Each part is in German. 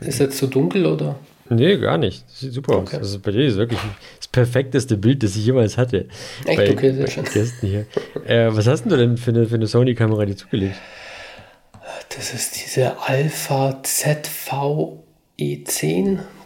Ist jetzt zu so dunkel oder? Nee, gar nicht. Das sieht super okay. aus. Also bei dir ist wirklich das perfekteste Bild, das ich jemals hatte. Echt? Bei, okay, sehr schön. Gästen hier. Äh, was hast du denn für eine, eine Sony-Kamera die zugelegt? Das ist diese Alpha ZV-E10.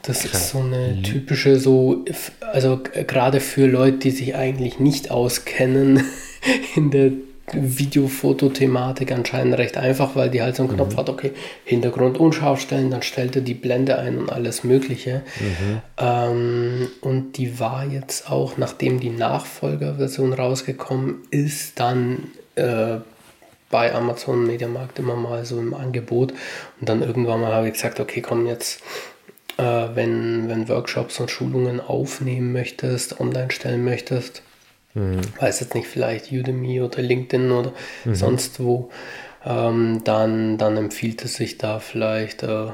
Das Krass. ist so eine mhm. typische, so, also gerade für Leute, die sich eigentlich nicht auskennen in der Videofotothematik anscheinend recht einfach, weil die halt so einen Knopf mhm. hat, okay, Hintergrund unscharf stellen, dann stellt er die Blende ein und alles Mögliche. Mhm. Ähm, und die war jetzt auch, nachdem die Nachfolgerversion rausgekommen ist, dann äh, bei Amazon Mediamarkt immer mal so im Angebot. Und dann irgendwann mal habe ich gesagt, okay, komm jetzt äh, wenn, wenn Workshops und Schulungen aufnehmen möchtest, online stellen möchtest, mhm. weiß jetzt nicht, vielleicht Udemy oder LinkedIn oder mhm. sonst wo, ähm, dann, dann empfiehlt es sich da vielleicht äh,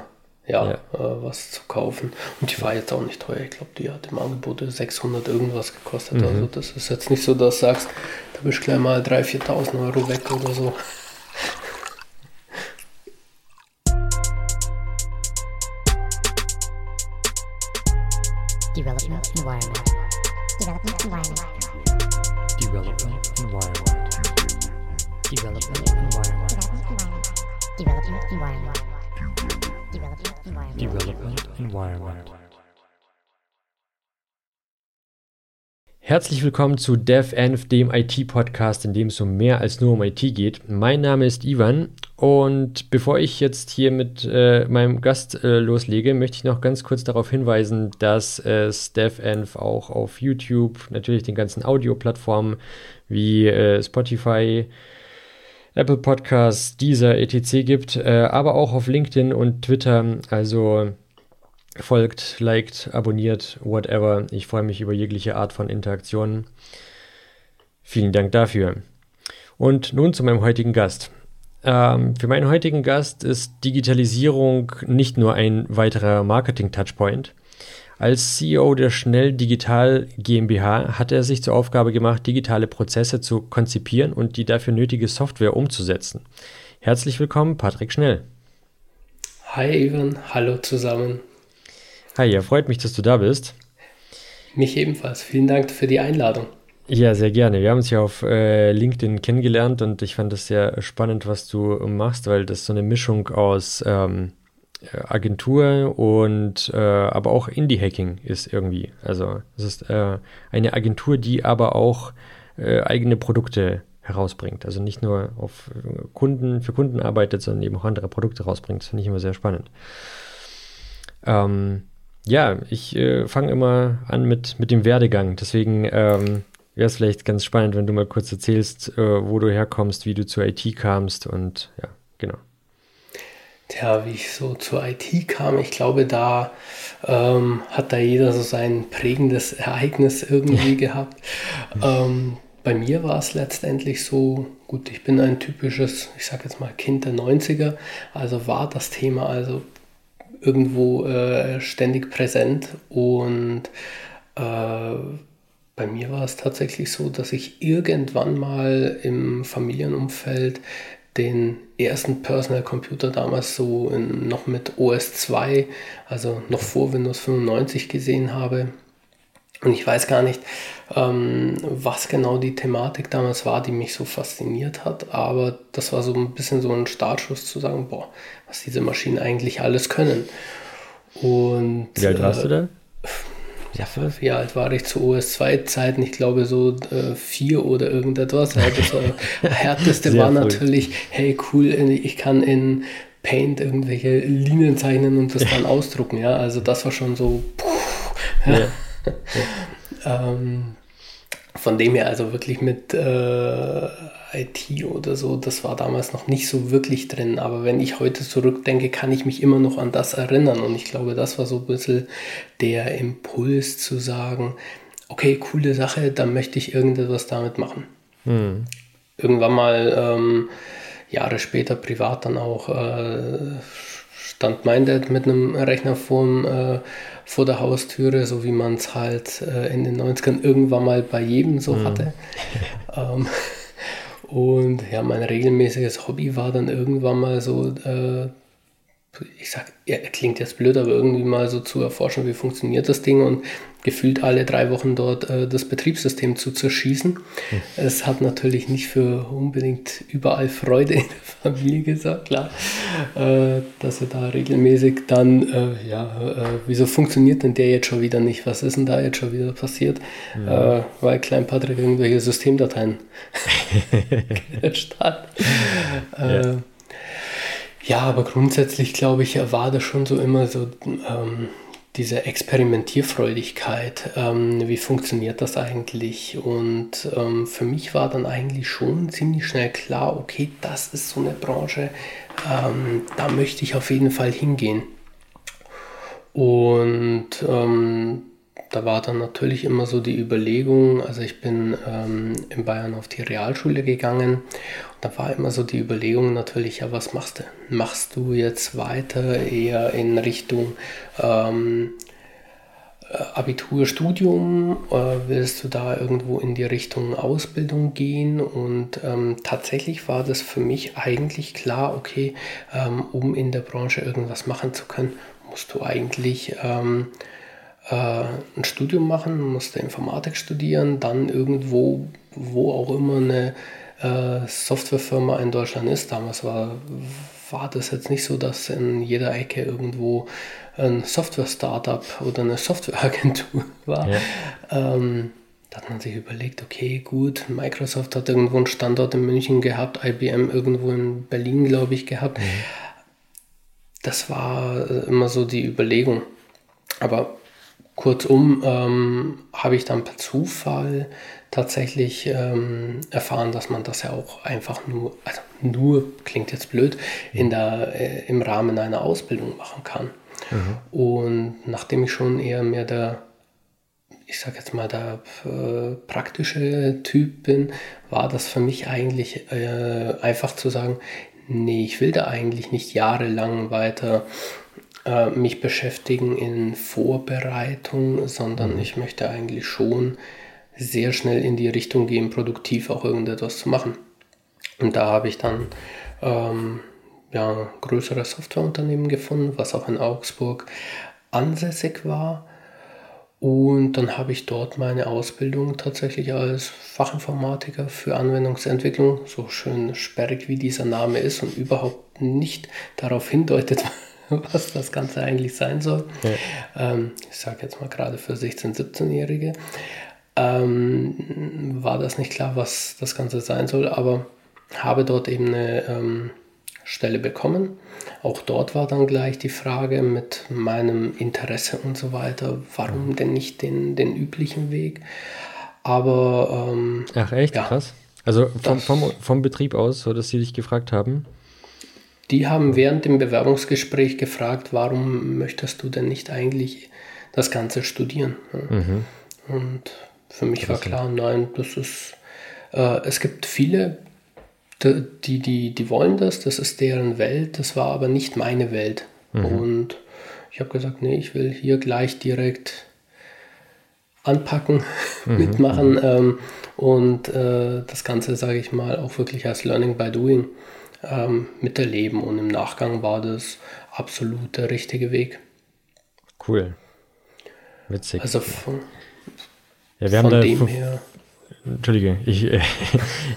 ja, ja. Äh, was zu kaufen. Und die war jetzt auch nicht teuer. Ich glaube, die hat im Angebot 600 irgendwas gekostet. Mhm. Also das ist jetzt nicht so, dass du sagst, da bist du gleich mal 3.000, 4.000 Euro weg oder so. Development environment. Development environment. Development environment. Development environment. Development environment. Development environment. Herzlich willkommen zu DevEnv, dem IT-Podcast, in dem es um mehr als nur um IT geht. Mein Name ist Ivan und bevor ich jetzt hier mit äh, meinem Gast äh, loslege, möchte ich noch ganz kurz darauf hinweisen, dass es DevEnv auch auf YouTube, natürlich den ganzen Audio-Plattformen wie äh, Spotify, Apple Podcasts, Deezer, etc. gibt, äh, aber auch auf LinkedIn und Twitter. Also folgt, liked, abonniert, whatever. Ich freue mich über jegliche Art von Interaktionen. Vielen Dank dafür. Und nun zu meinem heutigen Gast. Ähm, für meinen heutigen Gast ist Digitalisierung nicht nur ein weiterer Marketing-Touchpoint. Als CEO der Schnell Digital GmbH hat er sich zur Aufgabe gemacht, digitale Prozesse zu konzipieren und die dafür nötige Software umzusetzen. Herzlich willkommen, Patrick Schnell. Hi Ivan, hallo zusammen. Hi, ja, freut mich, dass du da bist. Mich ebenfalls. Vielen Dank für die Einladung. Ja, sehr gerne. Wir haben uns ja auf äh, LinkedIn kennengelernt und ich fand es sehr spannend, was du machst, weil das so eine Mischung aus ähm, Agentur und äh, aber auch Indie-Hacking ist irgendwie. Also es ist äh, eine Agentur, die aber auch äh, eigene Produkte herausbringt. Also nicht nur auf Kunden, für Kunden arbeitet, sondern eben auch andere Produkte rausbringt. Das finde ich immer sehr spannend. Ähm, ja, ich äh, fange immer an mit, mit dem Werdegang. Deswegen ähm, wäre es vielleicht ganz spannend, wenn du mal kurz erzählst, äh, wo du herkommst, wie du zur IT kamst und ja, genau. Tja, wie ich so zur IT kam, ich glaube, da ähm, hat da jeder so sein prägendes Ereignis irgendwie gehabt. Ähm, bei mir war es letztendlich so, gut, ich bin ein typisches, ich sage jetzt mal Kind der 90er, also war das Thema also irgendwo äh, ständig präsent und äh, bei mir war es tatsächlich so, dass ich irgendwann mal im Familienumfeld den ersten Personal Computer damals so in, noch mit OS 2, also noch vor Windows 95 gesehen habe. Und ich weiß gar nicht, ähm, was genau die Thematik damals war, die mich so fasziniert hat, aber das war so ein bisschen so ein Startschuss zu sagen, boah, was diese Maschinen eigentlich alles können. Und, Wie alt warst äh, du da? Ja, wie alt war ich zu OS2-Zeiten? Ich glaube so äh, vier oder irgendetwas. Ja, das war, härteste war natürlich, hey cool, ich kann in Paint irgendwelche Linien zeichnen und das dann ausdrucken. Ja, also das war schon so. Puh, ja. Ja. ähm, von dem her also wirklich mit äh, IT oder so, das war damals noch nicht so wirklich drin. Aber wenn ich heute zurückdenke, kann ich mich immer noch an das erinnern. Und ich glaube, das war so ein bisschen der Impuls zu sagen, okay, coole Sache, dann möchte ich irgendetwas damit machen. Hm. Irgendwann mal ähm, Jahre später privat dann auch äh, stand mein Dad mit einem Rechner vor, äh, vor der Haustüre, so wie man es halt äh, in den 90ern irgendwann mal bei jedem so mhm. hatte. ähm, und ja, mein regelmäßiges Hobby war dann irgendwann mal so, äh, ich sag, er klingt jetzt blöd, aber irgendwie mal so zu erforschen, wie funktioniert das Ding und gefühlt alle drei Wochen dort äh, das Betriebssystem zu zerschießen. Hm. Es hat natürlich nicht für unbedingt überall Freude in der Familie gesagt, klar, äh, dass er da regelmäßig dann, äh, ja, äh, wieso funktioniert denn der jetzt schon wieder nicht? Was ist denn da jetzt schon wieder passiert? Ja. Äh, weil Klein Patrick irgendwelche Systemdateien hat. Ja. Ja, aber grundsätzlich glaube ich, war das schon so immer so ähm, diese Experimentierfreudigkeit. Ähm, wie funktioniert das eigentlich? Und ähm, für mich war dann eigentlich schon ziemlich schnell klar, okay, das ist so eine Branche, ähm, da möchte ich auf jeden Fall hingehen. Und ähm, da war dann natürlich immer so die Überlegung, also ich bin ähm, in Bayern auf die Realschule gegangen und da war immer so die Überlegung natürlich, ja, was machst du? Machst du jetzt weiter eher in Richtung ähm, äh, Abitur, äh, willst du da irgendwo in die Richtung Ausbildung gehen? Und ähm, tatsächlich war das für mich eigentlich klar, okay, ähm, um in der Branche irgendwas machen zu können, musst du eigentlich ähm, äh, ein Studium machen, musste Informatik studieren, dann irgendwo, wo auch immer eine äh, Softwarefirma in Deutschland ist. Damals war, war das jetzt nicht so, dass in jeder Ecke irgendwo ein Software-Startup oder eine Softwareagentur war. Ja. Ähm, da hat man sich überlegt, okay, gut, Microsoft hat irgendwo einen Standort in München gehabt, IBM irgendwo in Berlin, glaube ich, gehabt. Mhm. Das war äh, immer so die Überlegung. Aber Kurzum ähm, habe ich dann per Zufall tatsächlich ähm, erfahren, dass man das ja auch einfach nur, also nur klingt jetzt blöd, in der, äh, im Rahmen einer Ausbildung machen kann. Mhm. Und nachdem ich schon eher mehr der, ich sage jetzt mal, der äh, praktische Typ bin, war das für mich eigentlich äh, einfach zu sagen, nee, ich will da eigentlich nicht jahrelang weiter äh, mich beschäftigen in Vorbereitung, sondern mhm. ich möchte eigentlich schon sehr schnell in die Richtung gehen, produktiv auch irgendetwas zu machen. Und da habe ich dann ähm, ja, größere Softwareunternehmen gefunden, was auch in Augsburg ansässig war. Und dann habe ich dort meine Ausbildung tatsächlich als Fachinformatiker für Anwendungsentwicklung, so schön sperrig wie dieser Name ist und überhaupt nicht darauf hindeutet, was das Ganze eigentlich sein soll. Ja. Ähm, ich sage jetzt mal gerade für 16-, 17-Jährige. Ähm, war das nicht klar, was das Ganze sein soll, aber habe dort eben eine ähm, Stelle bekommen. Auch dort war dann gleich die Frage mit meinem Interesse und so weiter, warum denn nicht den, den üblichen Weg? Aber. Ähm, Ach, echt? Ja, Krass. Also vom, vom, vom Betrieb aus, so dass sie dich gefragt haben? Die haben während dem Bewerbungsgespräch gefragt, warum möchtest du denn nicht eigentlich das Ganze studieren? Mhm. Und für mich war klar, nein, das ist, äh, es gibt viele, die, die, die wollen das, das ist deren Welt, das war aber nicht meine Welt. Mhm. Und ich habe gesagt, nee, ich will hier gleich direkt anpacken, mhm. mitmachen ähm, und äh, das Ganze, sage ich mal, auch wirklich als Learning by Doing ähm, miterleben. Und im Nachgang war das absolut der richtige Weg. Cool. Witzig. Also von, ja, wir von haben dem her. Entschuldige, ich, äh,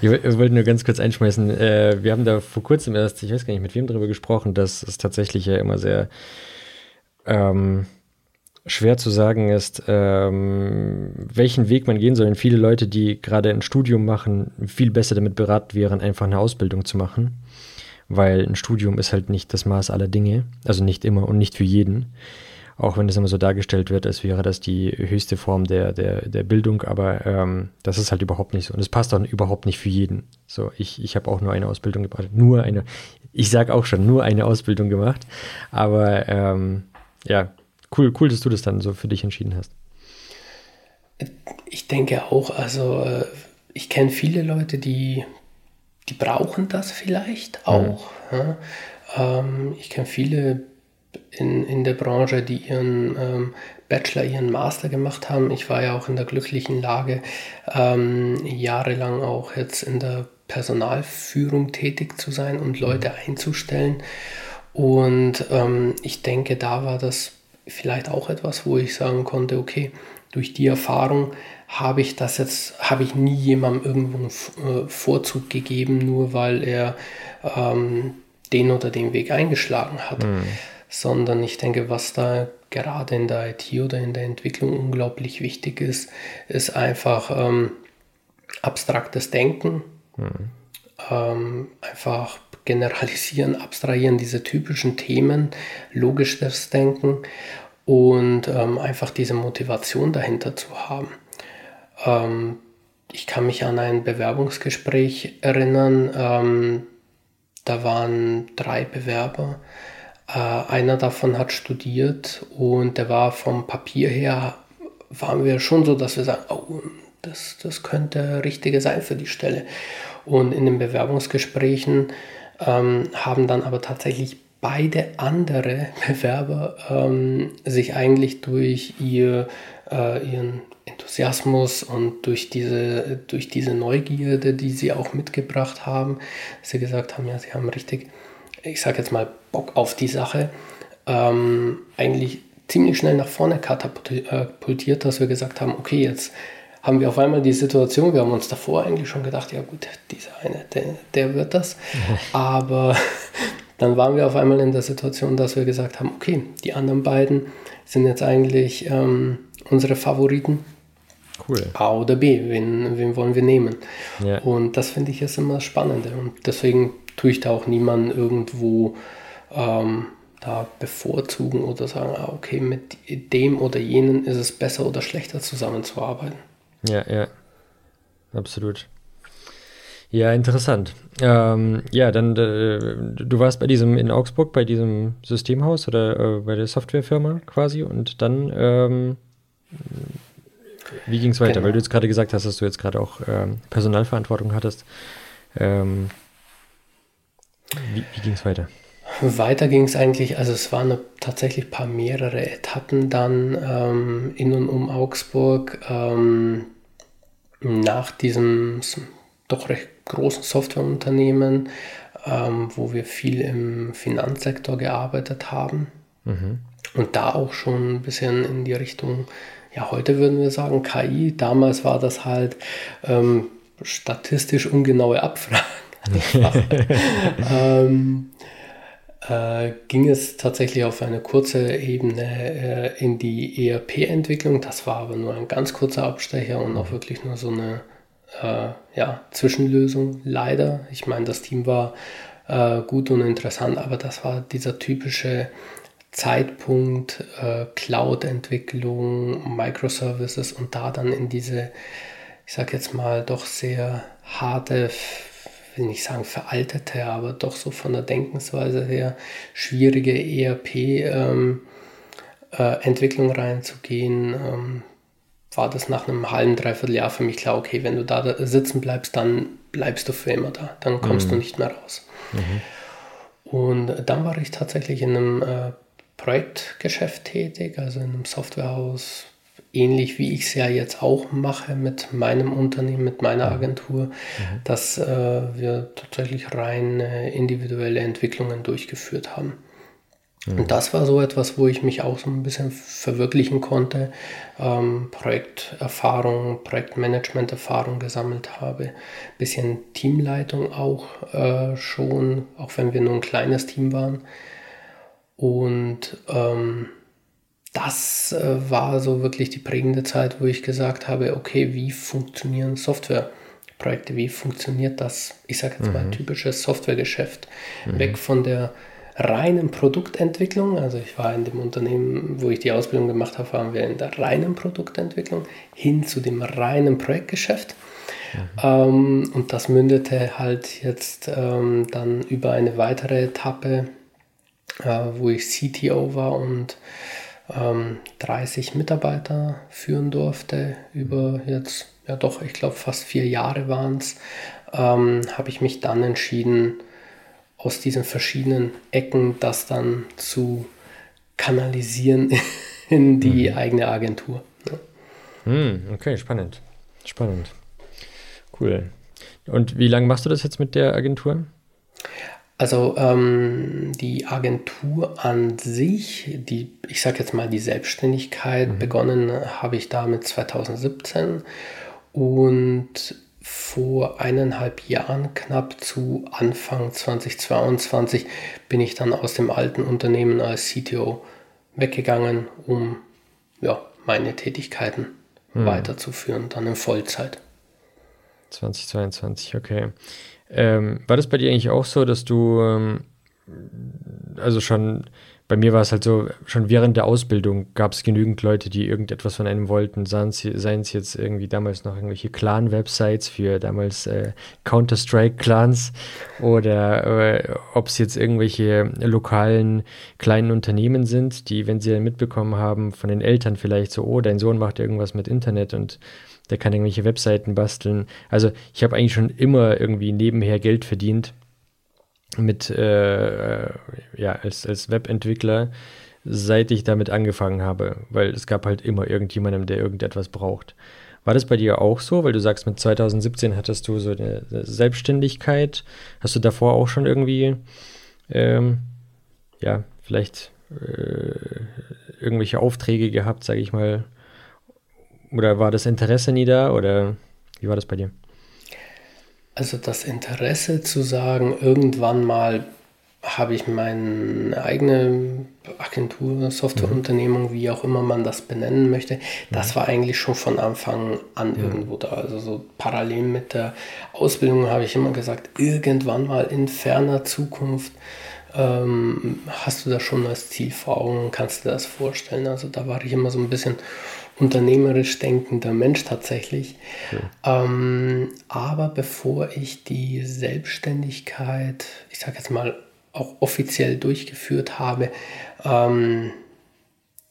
ich, wollte nur ganz kurz einschmeißen. Äh, wir haben da vor kurzem erst, ich weiß gar nicht, mit wem darüber gesprochen, dass es tatsächlich ja immer sehr ähm, schwer zu sagen ist, ähm, welchen Weg man gehen soll. Und viele Leute, die gerade ein Studium machen, viel besser damit beraten wären, einfach eine Ausbildung zu machen weil ein Studium ist halt nicht das Maß aller Dinge, also nicht immer und nicht für jeden. Auch wenn es immer so dargestellt wird, als wäre das die höchste Form der, der, der Bildung, aber ähm, das ist halt überhaupt nicht so. Und es passt auch überhaupt nicht für jeden. So, ich, ich habe auch nur eine Ausbildung gemacht. Nur eine, ich sage auch schon, nur eine Ausbildung gemacht. Aber ähm, ja, cool, cool, dass du das dann so für dich entschieden hast. Ich denke auch, also äh, ich kenne viele Leute, die die brauchen das vielleicht mhm. auch. Mhm. Ja. Ähm, ich kenne viele in, in der Branche, die ihren ähm, Bachelor, ihren Master gemacht haben. Ich war ja auch in der glücklichen Lage, ähm, jahrelang auch jetzt in der Personalführung tätig zu sein und Leute einzustellen. Und ähm, ich denke, da war das vielleicht auch etwas, wo ich sagen konnte, okay, durch die Erfahrung habe ich das jetzt, habe ich nie jemandem irgendwo einen äh, Vorzug gegeben, nur weil er ähm, den oder den Weg eingeschlagen hat. Mhm. Sondern ich denke, was da gerade in der IT oder in der Entwicklung unglaublich wichtig ist, ist einfach ähm, abstraktes Denken. Mhm. Ähm, einfach generalisieren, abstrahieren, diese typischen Themen, logisches Denken und ähm, einfach diese Motivation dahinter zu haben. Ähm, ich kann mich an ein Bewerbungsgespräch erinnern. Ähm, da waren drei Bewerber. Äh, einer davon hat studiert und der war vom Papier her, waren wir schon so, dass wir sagen, oh, das, das könnte richtige sein für die Stelle. Und in den Bewerbungsgesprächen ähm, haben dann aber tatsächlich beide andere Bewerber ähm, sich eigentlich durch ihr, äh, ihren Enthusiasmus und durch diese, durch diese Neugierde, die sie auch mitgebracht haben, sie gesagt haben, ja, sie haben richtig, ich sage jetzt mal, Bock auf die Sache, ähm, eigentlich ziemlich schnell nach vorne katapultiert, dass wir gesagt haben, okay, jetzt haben wir auf einmal die Situation, wir haben uns davor eigentlich schon gedacht, ja gut, dieser eine, der, der wird das. Aber dann waren wir auf einmal in der Situation, dass wir gesagt haben, okay, die anderen beiden sind jetzt eigentlich ähm, unsere Favoriten. Cool. A oder B, wen, wen wollen wir nehmen? Ja. Und das finde ich ist immer das Spannende. Und deswegen tue ich da auch niemanden irgendwo ähm, da bevorzugen oder sagen, ah, okay, mit dem oder jenen ist es besser oder schlechter zusammenzuarbeiten. Ja, ja. Absolut. Ja, interessant. Ähm, ja, dann, äh, du warst bei diesem in Augsburg, bei diesem Systemhaus oder äh, bei der Softwarefirma quasi und dann, ähm, wie ging es weiter? Genau. Weil du jetzt gerade gesagt hast, dass du jetzt gerade auch ähm, Personalverantwortung hattest. Ähm, wie wie ging es weiter? Weiter ging es eigentlich, also es waren tatsächlich ein paar mehrere Etappen dann ähm, in und um Augsburg. Ähm, nach diesem doch recht großen Softwareunternehmen, ähm, wo wir viel im Finanzsektor gearbeitet haben. Mhm. Und da auch schon ein bisschen in die Richtung, ja, heute würden wir sagen KI. Damals war das halt ähm, statistisch ungenaue Abfragen. ähm, äh, ging es tatsächlich auf eine kurze Ebene äh, in die ERP-Entwicklung. Das war aber nur ein ganz kurzer Abstecher und auch wirklich nur so eine äh, ja, Zwischenlösung. Leider. Ich meine, das Team war äh, gut und interessant, aber das war dieser typische Zeitpunkt äh, Cloud-Entwicklung, Microservices und da dann in diese, ich sag jetzt mal, doch sehr harte will nicht sagen veraltete, aber doch so von der Denkensweise her schwierige ERP-Entwicklung ähm, äh, reinzugehen, ähm, war das nach einem halben, dreiviertel Jahr für mich klar, okay, wenn du da sitzen bleibst, dann bleibst du für immer da, dann kommst mhm. du nicht mehr raus. Mhm. Und dann war ich tatsächlich in einem äh, Projektgeschäft tätig, also in einem Softwarehaus, ähnlich wie ich es ja jetzt auch mache mit meinem Unternehmen, mit meiner. Agentur, mhm. dass äh, wir tatsächlich rein äh, individuelle Entwicklungen durchgeführt haben. Mhm. Und das war so etwas, wo ich mich auch so ein bisschen verwirklichen konnte, ähm, Projekterfahrung, Projektmanagement-Erfahrung gesammelt habe, bisschen Teamleitung auch äh, schon, auch wenn wir nur ein kleines Team waren. Und ähm, das äh, war so wirklich die prägende Zeit, wo ich gesagt habe, okay, wie funktionieren Softwareprojekte, wie funktioniert das, ich sage jetzt mhm. mal, typisches Softwaregeschäft, mhm. weg von der reinen Produktentwicklung, also ich war in dem Unternehmen, wo ich die Ausbildung gemacht habe, waren wir in der reinen Produktentwicklung, hin zu dem reinen Projektgeschäft. Mhm. Ähm, und das mündete halt jetzt ähm, dann über eine weitere Etappe, äh, wo ich CTO war und ähm, 30 Mitarbeiter führen durfte, über jetzt, ja doch, ich glaube fast vier Jahre waren es, ähm, habe ich mich dann entschieden, aus diesen verschiedenen Ecken das dann zu kanalisieren in die mhm. eigene Agentur. Ja. Mhm, okay, spannend. Spannend. Cool. Und wie lange machst du das jetzt mit der Agentur? Also ähm, die Agentur an sich, die, ich sage jetzt mal die Selbstständigkeit, mhm. begonnen habe ich damit 2017 und vor eineinhalb Jahren, knapp zu Anfang 2022, bin ich dann aus dem alten Unternehmen als CTO weggegangen, um ja, meine Tätigkeiten mhm. weiterzuführen, dann in Vollzeit. 2022, okay. Ähm, war das bei dir eigentlich auch so, dass du, ähm, also schon, bei mir war es halt so, schon während der Ausbildung gab es genügend Leute, die irgendetwas von einem wollten, seien es jetzt irgendwie damals noch irgendwelche Clan-Websites für damals äh, Counter-Strike-Clans oder äh, ob es jetzt irgendwelche lokalen kleinen Unternehmen sind, die, wenn sie dann mitbekommen haben, von den Eltern vielleicht so, oh, dein Sohn macht irgendwas mit Internet und der kann irgendwelche Webseiten basteln. Also ich habe eigentlich schon immer irgendwie nebenher Geld verdient mit, äh, ja, als, als Webentwickler, seit ich damit angefangen habe, weil es gab halt immer irgendjemandem, der irgendetwas braucht. War das bei dir auch so? Weil du sagst, mit 2017 hattest du so eine Selbstständigkeit. Hast du davor auch schon irgendwie, ähm, ja, vielleicht äh, irgendwelche Aufträge gehabt, sage ich mal, oder war das Interesse nie da oder wie war das bei dir? Also das Interesse zu sagen, irgendwann mal habe ich meine eigene Agentur, Softwareunternehmung, mhm. wie auch immer man das benennen möchte, das mhm. war eigentlich schon von Anfang an mhm. irgendwo da. Also so parallel mit der Ausbildung habe ich immer gesagt, irgendwann mal in ferner Zukunft ähm, hast du das schon als Ziel vor Augen, kannst du dir das vorstellen. Also da war ich immer so ein bisschen unternehmerisch denkender Mensch tatsächlich. Ja. Ähm, aber bevor ich die Selbstständigkeit, ich sage jetzt mal, auch offiziell durchgeführt habe, ähm,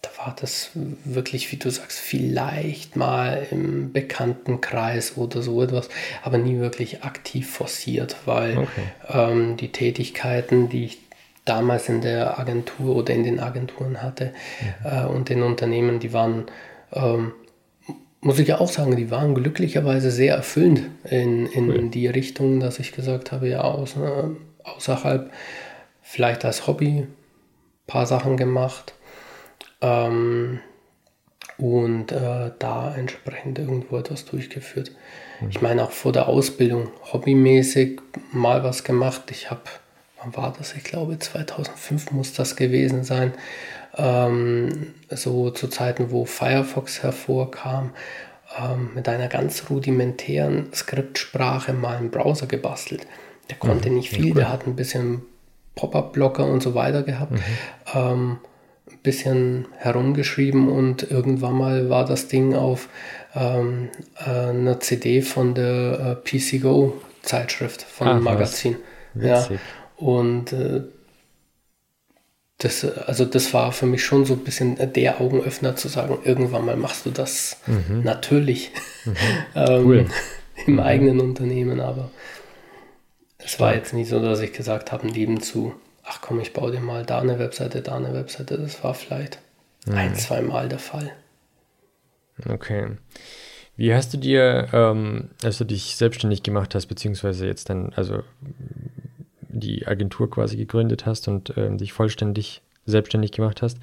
da war das wirklich, wie du sagst, vielleicht mal im Bekanntenkreis oder so etwas, aber nie wirklich aktiv forciert, weil okay. ähm, die Tätigkeiten, die ich damals in der Agentur oder in den Agenturen hatte ja. äh, und den Unternehmen, die waren ähm, muss ich ja auch sagen, die waren glücklicherweise sehr erfüllend in, in cool. die Richtung, dass ich gesagt habe, ja, aus, äh, außerhalb vielleicht als Hobby ein paar Sachen gemacht ähm, und äh, da entsprechend irgendwo etwas durchgeführt. Mhm. Ich meine auch vor der Ausbildung hobbymäßig mal was gemacht. Ich habe, wann war das? Ich glaube 2005 muss das gewesen sein ähm, so zu Zeiten, wo Firefox hervorkam, ähm, mit einer ganz rudimentären Skriptsprache mal einen Browser gebastelt. Der konnte mhm, nicht viel, der hat ein bisschen Pop-up-Blocker und so weiter gehabt. Mhm. Ähm, ein bisschen herumgeschrieben und irgendwann mal war das Ding auf ähm, äh, einer CD von der äh, PC Go Zeitschrift, von dem Magazin. Ja. Und äh, das, also das war für mich schon so ein bisschen der Augenöffner zu sagen, irgendwann mal machst du das mhm. natürlich mhm. ähm, cool. im mhm. eigenen Unternehmen, aber es war jetzt nicht so, dass ich gesagt habe, nebenzu, ach komm, ich baue dir mal da eine Webseite, da eine Webseite. Das war vielleicht mhm. ein, zwei Mal der Fall. Okay. Wie hast du dir, ähm, als du dich selbstständig gemacht hast, beziehungsweise jetzt dann, also die Agentur quasi gegründet hast und ähm, dich vollständig selbstständig gemacht hast.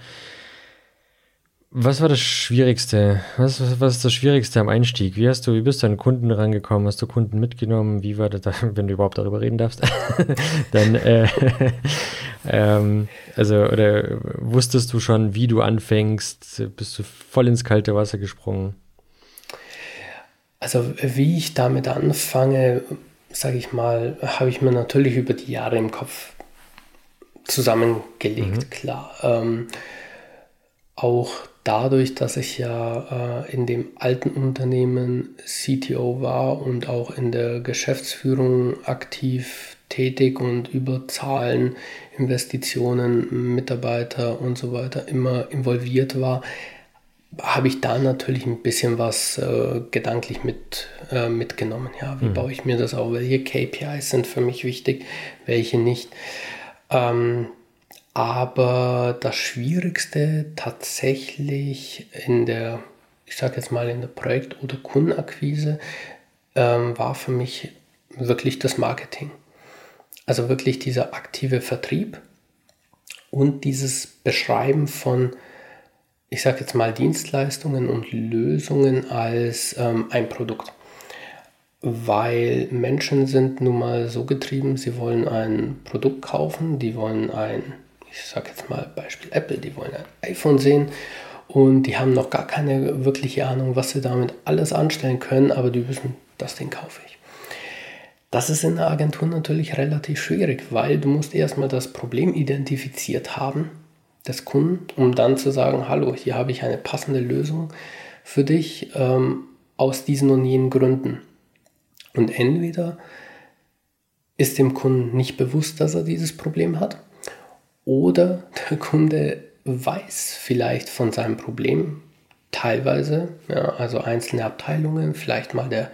Was war das Schwierigste? Was, was, was, ist das Schwierigste am Einstieg? Wie hast du, wie bist du an Kunden rangekommen? Hast du Kunden mitgenommen? Wie war das, da, wenn du überhaupt darüber reden darfst? Dann, äh, ähm, also, oder wusstest du schon, wie du anfängst? Bist du voll ins kalte Wasser gesprungen? Also, wie ich damit anfange, sage ich mal, habe ich mir natürlich über die Jahre im Kopf zusammengelegt, mhm. klar. Ähm, auch dadurch, dass ich ja äh, in dem alten Unternehmen CTO war und auch in der Geschäftsführung aktiv tätig und über Zahlen, Investitionen, Mitarbeiter und so weiter immer involviert war, habe ich da natürlich ein bisschen was äh, gedanklich mit, äh, mitgenommen. Ja, wie mhm. baue ich mir das auf? Welche KPIs sind für mich wichtig, welche nicht? Ähm, aber das Schwierigste tatsächlich in der, ich sage jetzt mal in der Projekt- oder Kundenakquise, ähm, war für mich wirklich das Marketing. Also wirklich dieser aktive Vertrieb und dieses Beschreiben von, ich sage jetzt mal, Dienstleistungen und Lösungen als ähm, ein Produkt. Weil Menschen sind nun mal so getrieben, sie wollen ein Produkt kaufen, die wollen ein, ich sage jetzt mal Beispiel Apple, die wollen ein iPhone sehen und die haben noch gar keine wirkliche Ahnung, was sie damit alles anstellen können, aber die wissen, das Ding kaufe ich. Das ist in der Agentur natürlich relativ schwierig, weil du musst erstmal das Problem identifiziert haben des Kunden, um dann zu sagen, hallo, hier habe ich eine passende Lösung für dich ähm, aus diesen und jenen Gründen. Und entweder ist dem Kunden nicht bewusst, dass er dieses Problem hat, oder der Kunde weiß vielleicht von seinem Problem teilweise, ja, also einzelne Abteilungen, vielleicht mal der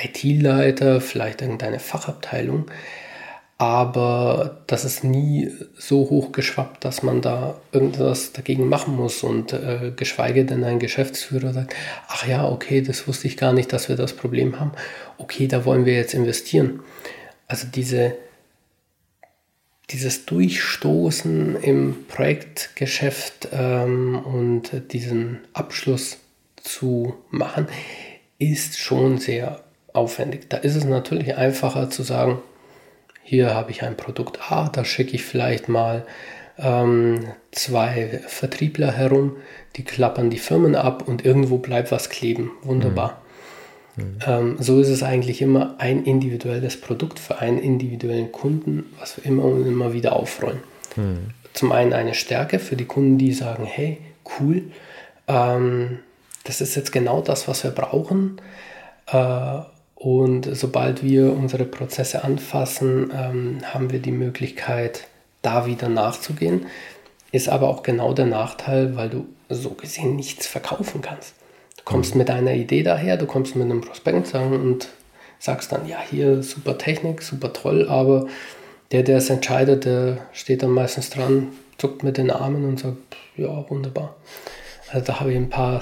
IT-Leiter, vielleicht irgendeine Fachabteilung, aber das ist nie so hoch geschwappt, dass man da irgendwas dagegen machen muss und äh, geschweige denn ein Geschäftsführer sagt, ach ja, okay, das wusste ich gar nicht, dass wir das Problem haben, okay, da wollen wir jetzt investieren. Also diese, dieses Durchstoßen im Projektgeschäft ähm, und diesen Abschluss zu machen, ist schon sehr aufwendig. Da ist es natürlich einfacher zu sagen, hier habe ich ein Produkt A, da schicke ich vielleicht mal ähm, zwei Vertriebler herum, die klappern die Firmen ab und irgendwo bleibt was kleben. Wunderbar. Mhm. Mhm. Ähm, so ist es eigentlich immer ein individuelles Produkt für einen individuellen Kunden, was wir immer und immer wieder aufrollen. Mhm. Zum einen eine Stärke für die Kunden, die sagen, hey, cool, ähm, das ist jetzt genau das, was wir brauchen. Äh, und sobald wir unsere Prozesse anfassen, ähm, haben wir die Möglichkeit, da wieder nachzugehen. Ist aber auch genau der Nachteil, weil du so gesehen nichts verkaufen kannst. Du kommst mit einer Idee daher, du kommst mit einem Prospekt und sagst dann, ja, hier super Technik, super toll, aber der, der es entscheidet, der steht dann meistens dran, zuckt mit den Armen und sagt, ja, wunderbar. Also da habe ich ein paar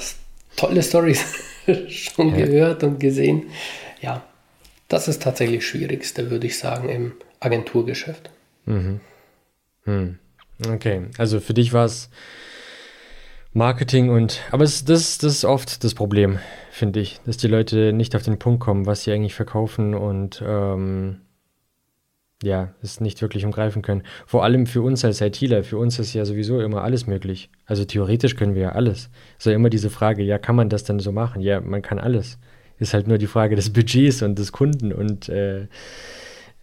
tolle Stories schon ja. gehört und gesehen ja, das ist tatsächlich das Schwierigste, würde ich sagen, im Agenturgeschäft. Mhm. Hm. Okay, also für dich war es Marketing und, aber es, das, das ist oft das Problem, finde ich, dass die Leute nicht auf den Punkt kommen, was sie eigentlich verkaufen und ähm, ja, es nicht wirklich umgreifen können. Vor allem für uns als ITler, für uns ist ja sowieso immer alles möglich. Also theoretisch können wir ja alles. So immer diese Frage, ja, kann man das denn so machen? Ja, man kann alles. Ist halt nur die Frage des Budgets und des Kunden und äh,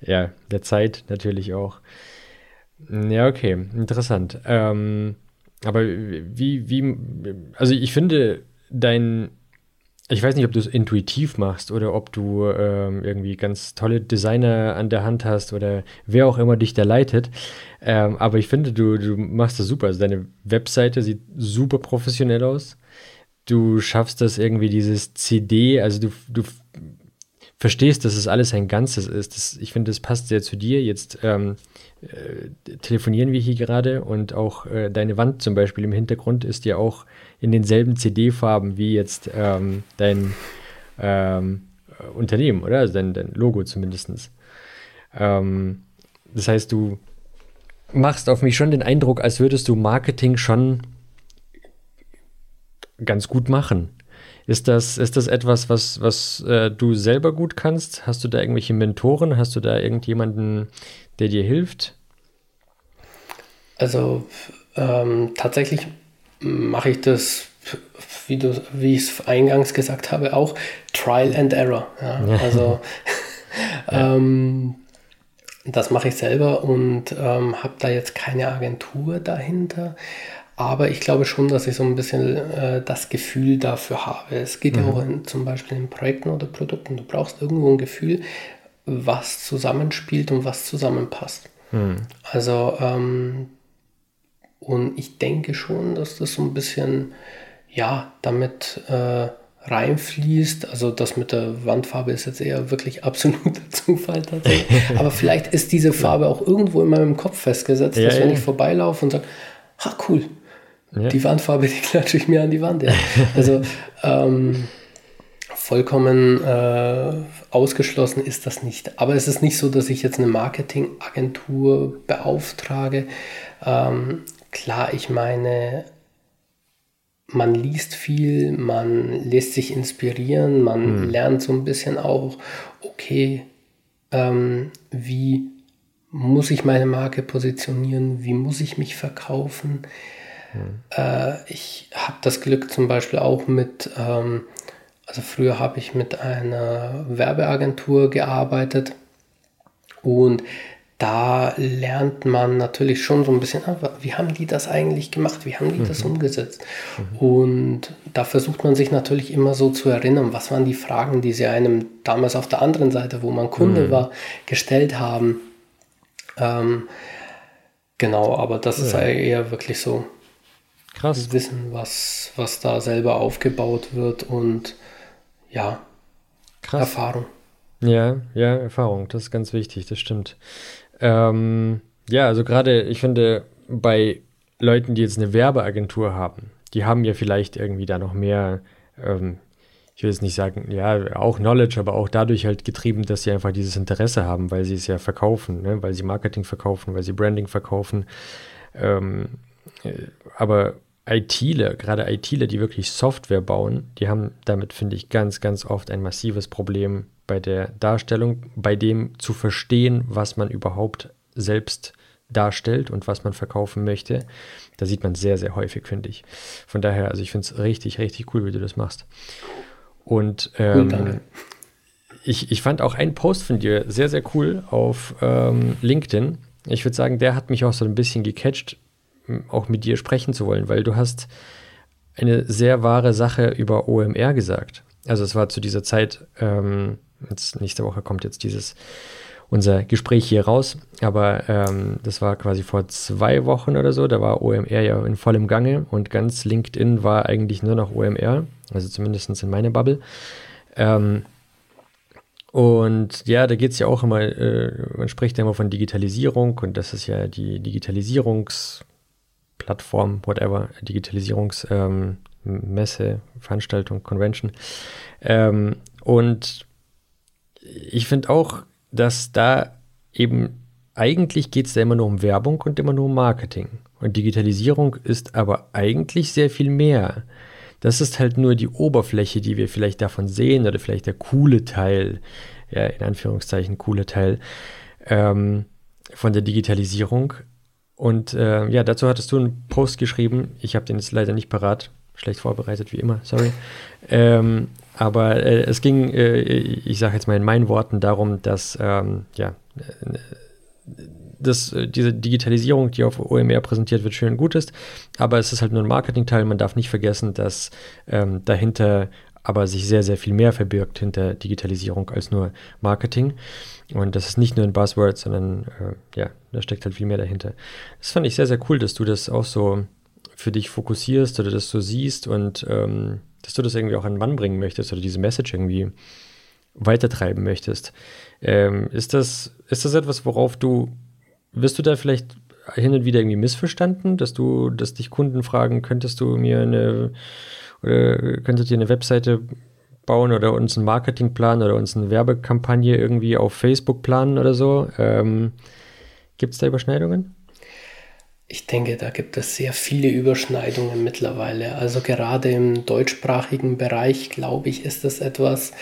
ja, der Zeit natürlich auch. Ja, okay, interessant. Ähm, aber wie, wie, also ich finde dein, ich weiß nicht, ob du es intuitiv machst oder ob du ähm, irgendwie ganz tolle Designer an der Hand hast oder wer auch immer dich da leitet. Ähm, aber ich finde, du, du machst das super. Also deine Webseite sieht super professionell aus du schaffst das irgendwie, dieses CD, also du, du verstehst, dass es alles ein Ganzes ist. Das, ich finde, das passt sehr zu dir. Jetzt ähm, äh, telefonieren wir hier gerade und auch äh, deine Wand zum Beispiel im Hintergrund ist ja auch in denselben CD-Farben wie jetzt ähm, dein ähm, Unternehmen, oder? Also dein, dein Logo zumindest. Ähm, das heißt, du machst auf mich schon den Eindruck, als würdest du Marketing schon ganz gut machen. Ist das, ist das etwas, was, was äh, du selber gut kannst? Hast du da irgendwelche Mentoren? Hast du da irgendjemanden, der dir hilft? Also ähm, tatsächlich mache ich das, wie, du, wie ich es eingangs gesagt habe, auch Trial and Error. Ja? Ja. Also ähm, das mache ich selber und ähm, habe da jetzt keine Agentur dahinter. Aber ich glaube schon, dass ich so ein bisschen äh, das Gefühl dafür habe. Es geht mhm. ja auch in, zum Beispiel in Projekten oder Produkten. Du brauchst irgendwo ein Gefühl, was zusammenspielt und was zusammenpasst. Mhm. Also, ähm, und ich denke schon, dass das so ein bisschen, ja, damit äh, reinfließt. Also das mit der Wandfarbe ist jetzt eher wirklich absoluter Zufall tatsächlich. Aber vielleicht ist diese Farbe auch irgendwo in meinem Kopf festgesetzt, ja, dass wenn ja. ich vorbeilaufe und sage, ha cool, ja. Die Wandfarbe, die klatsche ich mir an die Wand. Ja. Also ähm, vollkommen äh, ausgeschlossen ist das nicht. Aber es ist nicht so, dass ich jetzt eine Marketingagentur beauftrage. Ähm, klar, ich meine, man liest viel, man lässt sich inspirieren, man hm. lernt so ein bisschen auch, okay, ähm, wie muss ich meine Marke positionieren, wie muss ich mich verkaufen. Äh, ich habe das Glück zum Beispiel auch mit, ähm, also früher habe ich mit einer Werbeagentur gearbeitet und da lernt man natürlich schon so ein bisschen, ah, wie haben die das eigentlich gemacht, wie haben die mhm. das umgesetzt. Mhm. Und da versucht man sich natürlich immer so zu erinnern, was waren die Fragen, die sie einem damals auf der anderen Seite, wo man Kunde mhm. war, gestellt haben. Ähm, genau, aber das ja. ist eher wirklich so Krass. Wissen, was, was da selber aufgebaut wird und ja, Krass. Erfahrung. Ja, ja, Erfahrung, das ist ganz wichtig, das stimmt. Ähm, ja, also gerade, ich finde, bei Leuten, die jetzt eine Werbeagentur haben, die haben ja vielleicht irgendwie da noch mehr, ähm, ich will jetzt nicht sagen, ja, auch Knowledge, aber auch dadurch halt getrieben, dass sie einfach dieses Interesse haben, weil sie es ja verkaufen, ne? weil sie Marketing verkaufen, weil sie Branding verkaufen. Ähm, äh, aber ITler, gerade ITler, die wirklich Software bauen, die haben damit, finde ich, ganz, ganz oft ein massives Problem bei der Darstellung, bei dem zu verstehen, was man überhaupt selbst darstellt und was man verkaufen möchte. Da sieht man sehr, sehr häufig, finde ich. Von daher, also ich finde es richtig, richtig cool, wie du das machst. Und ähm, cool, ich, ich fand auch einen Post von dir sehr, sehr cool auf ähm, LinkedIn. Ich würde sagen, der hat mich auch so ein bisschen gecatcht, auch mit dir sprechen zu wollen, weil du hast eine sehr wahre Sache über OMR gesagt. Also es war zu dieser Zeit, ähm, jetzt nächste Woche kommt jetzt dieses unser Gespräch hier raus, aber ähm, das war quasi vor zwei Wochen oder so, da war OMR ja in vollem Gange und ganz LinkedIn war eigentlich nur noch OMR, also zumindest in meiner Bubble. Ähm, und ja, da geht es ja auch immer, äh, man spricht ja immer von Digitalisierung und das ist ja die Digitalisierungs- Plattform, whatever, Digitalisierungsmesse, ähm, Veranstaltung, Convention. Ähm, und ich finde auch, dass da eben eigentlich geht es da immer nur um Werbung und immer nur um Marketing. Und Digitalisierung ist aber eigentlich sehr viel mehr. Das ist halt nur die Oberfläche, die wir vielleicht davon sehen oder vielleicht der coole Teil, ja, in Anführungszeichen coole Teil ähm, von der Digitalisierung. Und äh, ja, dazu hattest du einen Post geschrieben. Ich habe den jetzt leider nicht parat. Schlecht vorbereitet, wie immer, sorry. Ähm, aber äh, es ging, äh, ich sage jetzt mal in meinen Worten, darum, dass ähm, ja, dass äh, diese Digitalisierung, die auf OMR präsentiert wird, schön gut ist. Aber es ist halt nur ein Marketingteil. Man darf nicht vergessen, dass ähm, dahinter aber sich sehr, sehr viel mehr verbirgt hinter Digitalisierung als nur Marketing. Und das ist nicht nur ein Buzzword, sondern äh, ja, da steckt halt viel mehr dahinter. Das fand ich sehr, sehr cool, dass du das auch so für dich fokussierst oder das so siehst und ähm, dass du das irgendwie auch an den Mann bringen möchtest oder diese Message irgendwie weitertreiben möchtest. Ähm, ist, das, ist das etwas, worauf du, wirst du da vielleicht hin und wieder irgendwie missverstanden, dass du, dass dich Kunden fragen, könntest du mir eine oder könntet ihr eine Webseite bauen oder uns einen Marketingplan oder uns eine Werbekampagne irgendwie auf Facebook planen oder so? Ähm, gibt es da Überschneidungen? Ich denke, da gibt es sehr viele Überschneidungen mittlerweile. Also gerade im deutschsprachigen Bereich, glaube ich, ist das etwas,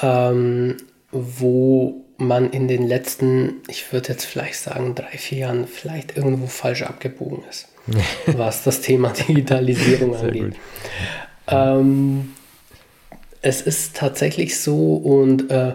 ähm, wo man in den letzten, ich würde jetzt vielleicht sagen, drei, vier Jahren vielleicht irgendwo falsch abgebogen ist, was das Thema Digitalisierung angeht. Ähm, es ist tatsächlich so und äh,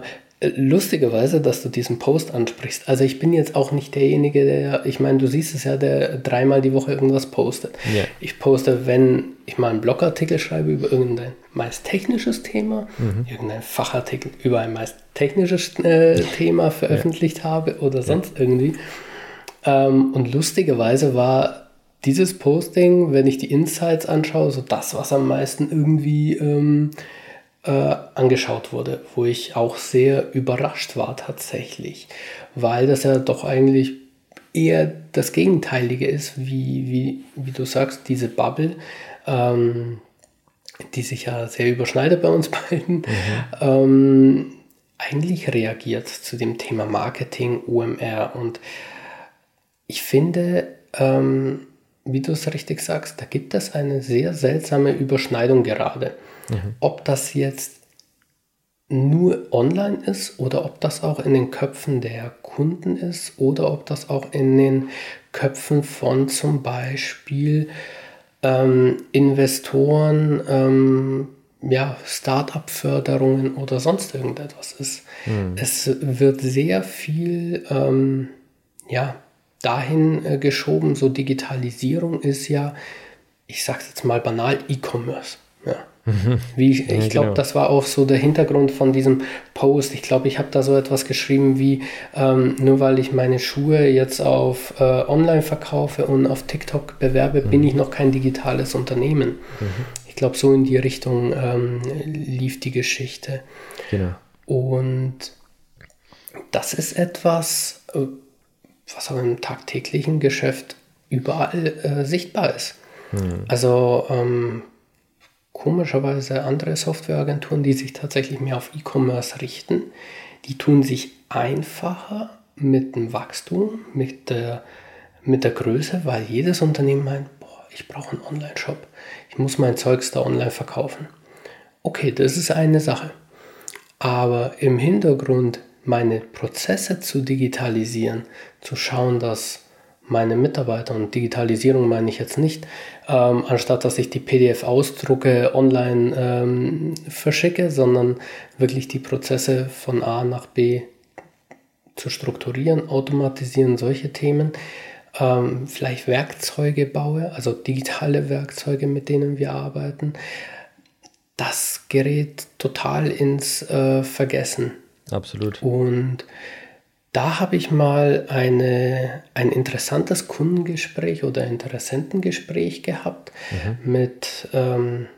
lustigerweise, dass du diesen Post ansprichst. Also ich bin jetzt auch nicht derjenige, der, ich meine, du siehst es ja, der dreimal die Woche irgendwas postet. Yeah. Ich poste, wenn ich mal einen Blogartikel schreibe über irgendein meist technisches Thema, mhm. irgendein Fachartikel über ein meist technisches äh, Thema veröffentlicht ja. habe oder sonst ja. irgendwie. Ähm, und lustigerweise war dieses Posting, wenn ich die Insights anschaue, so das, was am meisten irgendwie ähm, äh, angeschaut wurde, wo ich auch sehr überrascht war tatsächlich, weil das ja doch eigentlich eher das Gegenteilige ist, wie, wie, wie du sagst, diese Bubble. Ähm, die sich ja sehr überschneidet bei uns beiden, mhm. ähm, eigentlich reagiert zu dem Thema Marketing, OMR. Und ich finde, ähm, wie du es richtig sagst, da gibt es eine sehr seltsame Überschneidung gerade. Mhm. Ob das jetzt nur online ist oder ob das auch in den Köpfen der Kunden ist oder ob das auch in den Köpfen von zum Beispiel ähm, Investoren, ähm, ja, Start-up-Förderungen oder sonst irgendetwas ist. Mhm. Es wird sehr viel ähm, ja, dahin äh, geschoben, so Digitalisierung ist ja, ich sag's jetzt mal banal, E-Commerce. Mhm. Wie, ich ja, glaube, genau. das war auch so der Hintergrund von diesem Post. Ich glaube, ich habe da so etwas geschrieben wie, ähm, nur weil ich meine Schuhe jetzt auf äh, online verkaufe und auf TikTok bewerbe, mhm. bin ich noch kein digitales Unternehmen. Mhm. Ich glaube, so in die Richtung ähm, lief die Geschichte. Genau. Und das ist etwas, äh, was auch im tagtäglichen Geschäft überall äh, sichtbar ist. Mhm. Also ähm, komischerweise andere Softwareagenturen, die sich tatsächlich mehr auf E-Commerce richten, die tun sich einfacher mit dem Wachstum, mit der, mit der Größe, weil jedes Unternehmen meint, boah, ich brauche einen Online-Shop, ich muss mein Zeugs da online verkaufen. Okay, das ist eine Sache. Aber im Hintergrund meine Prozesse zu digitalisieren, zu schauen, dass meine Mitarbeiter, und Digitalisierung meine ich jetzt nicht, ähm, anstatt dass ich die PDF ausdrucke, online ähm, verschicke, sondern wirklich die Prozesse von A nach B zu strukturieren, automatisieren, solche Themen. Ähm, vielleicht Werkzeuge baue, also digitale Werkzeuge, mit denen wir arbeiten. Das gerät total ins äh, Vergessen. Absolut. Und da habe ich mal eine, ein interessantes Kundengespräch oder Interessentengespräch gehabt mhm. mit, ähm,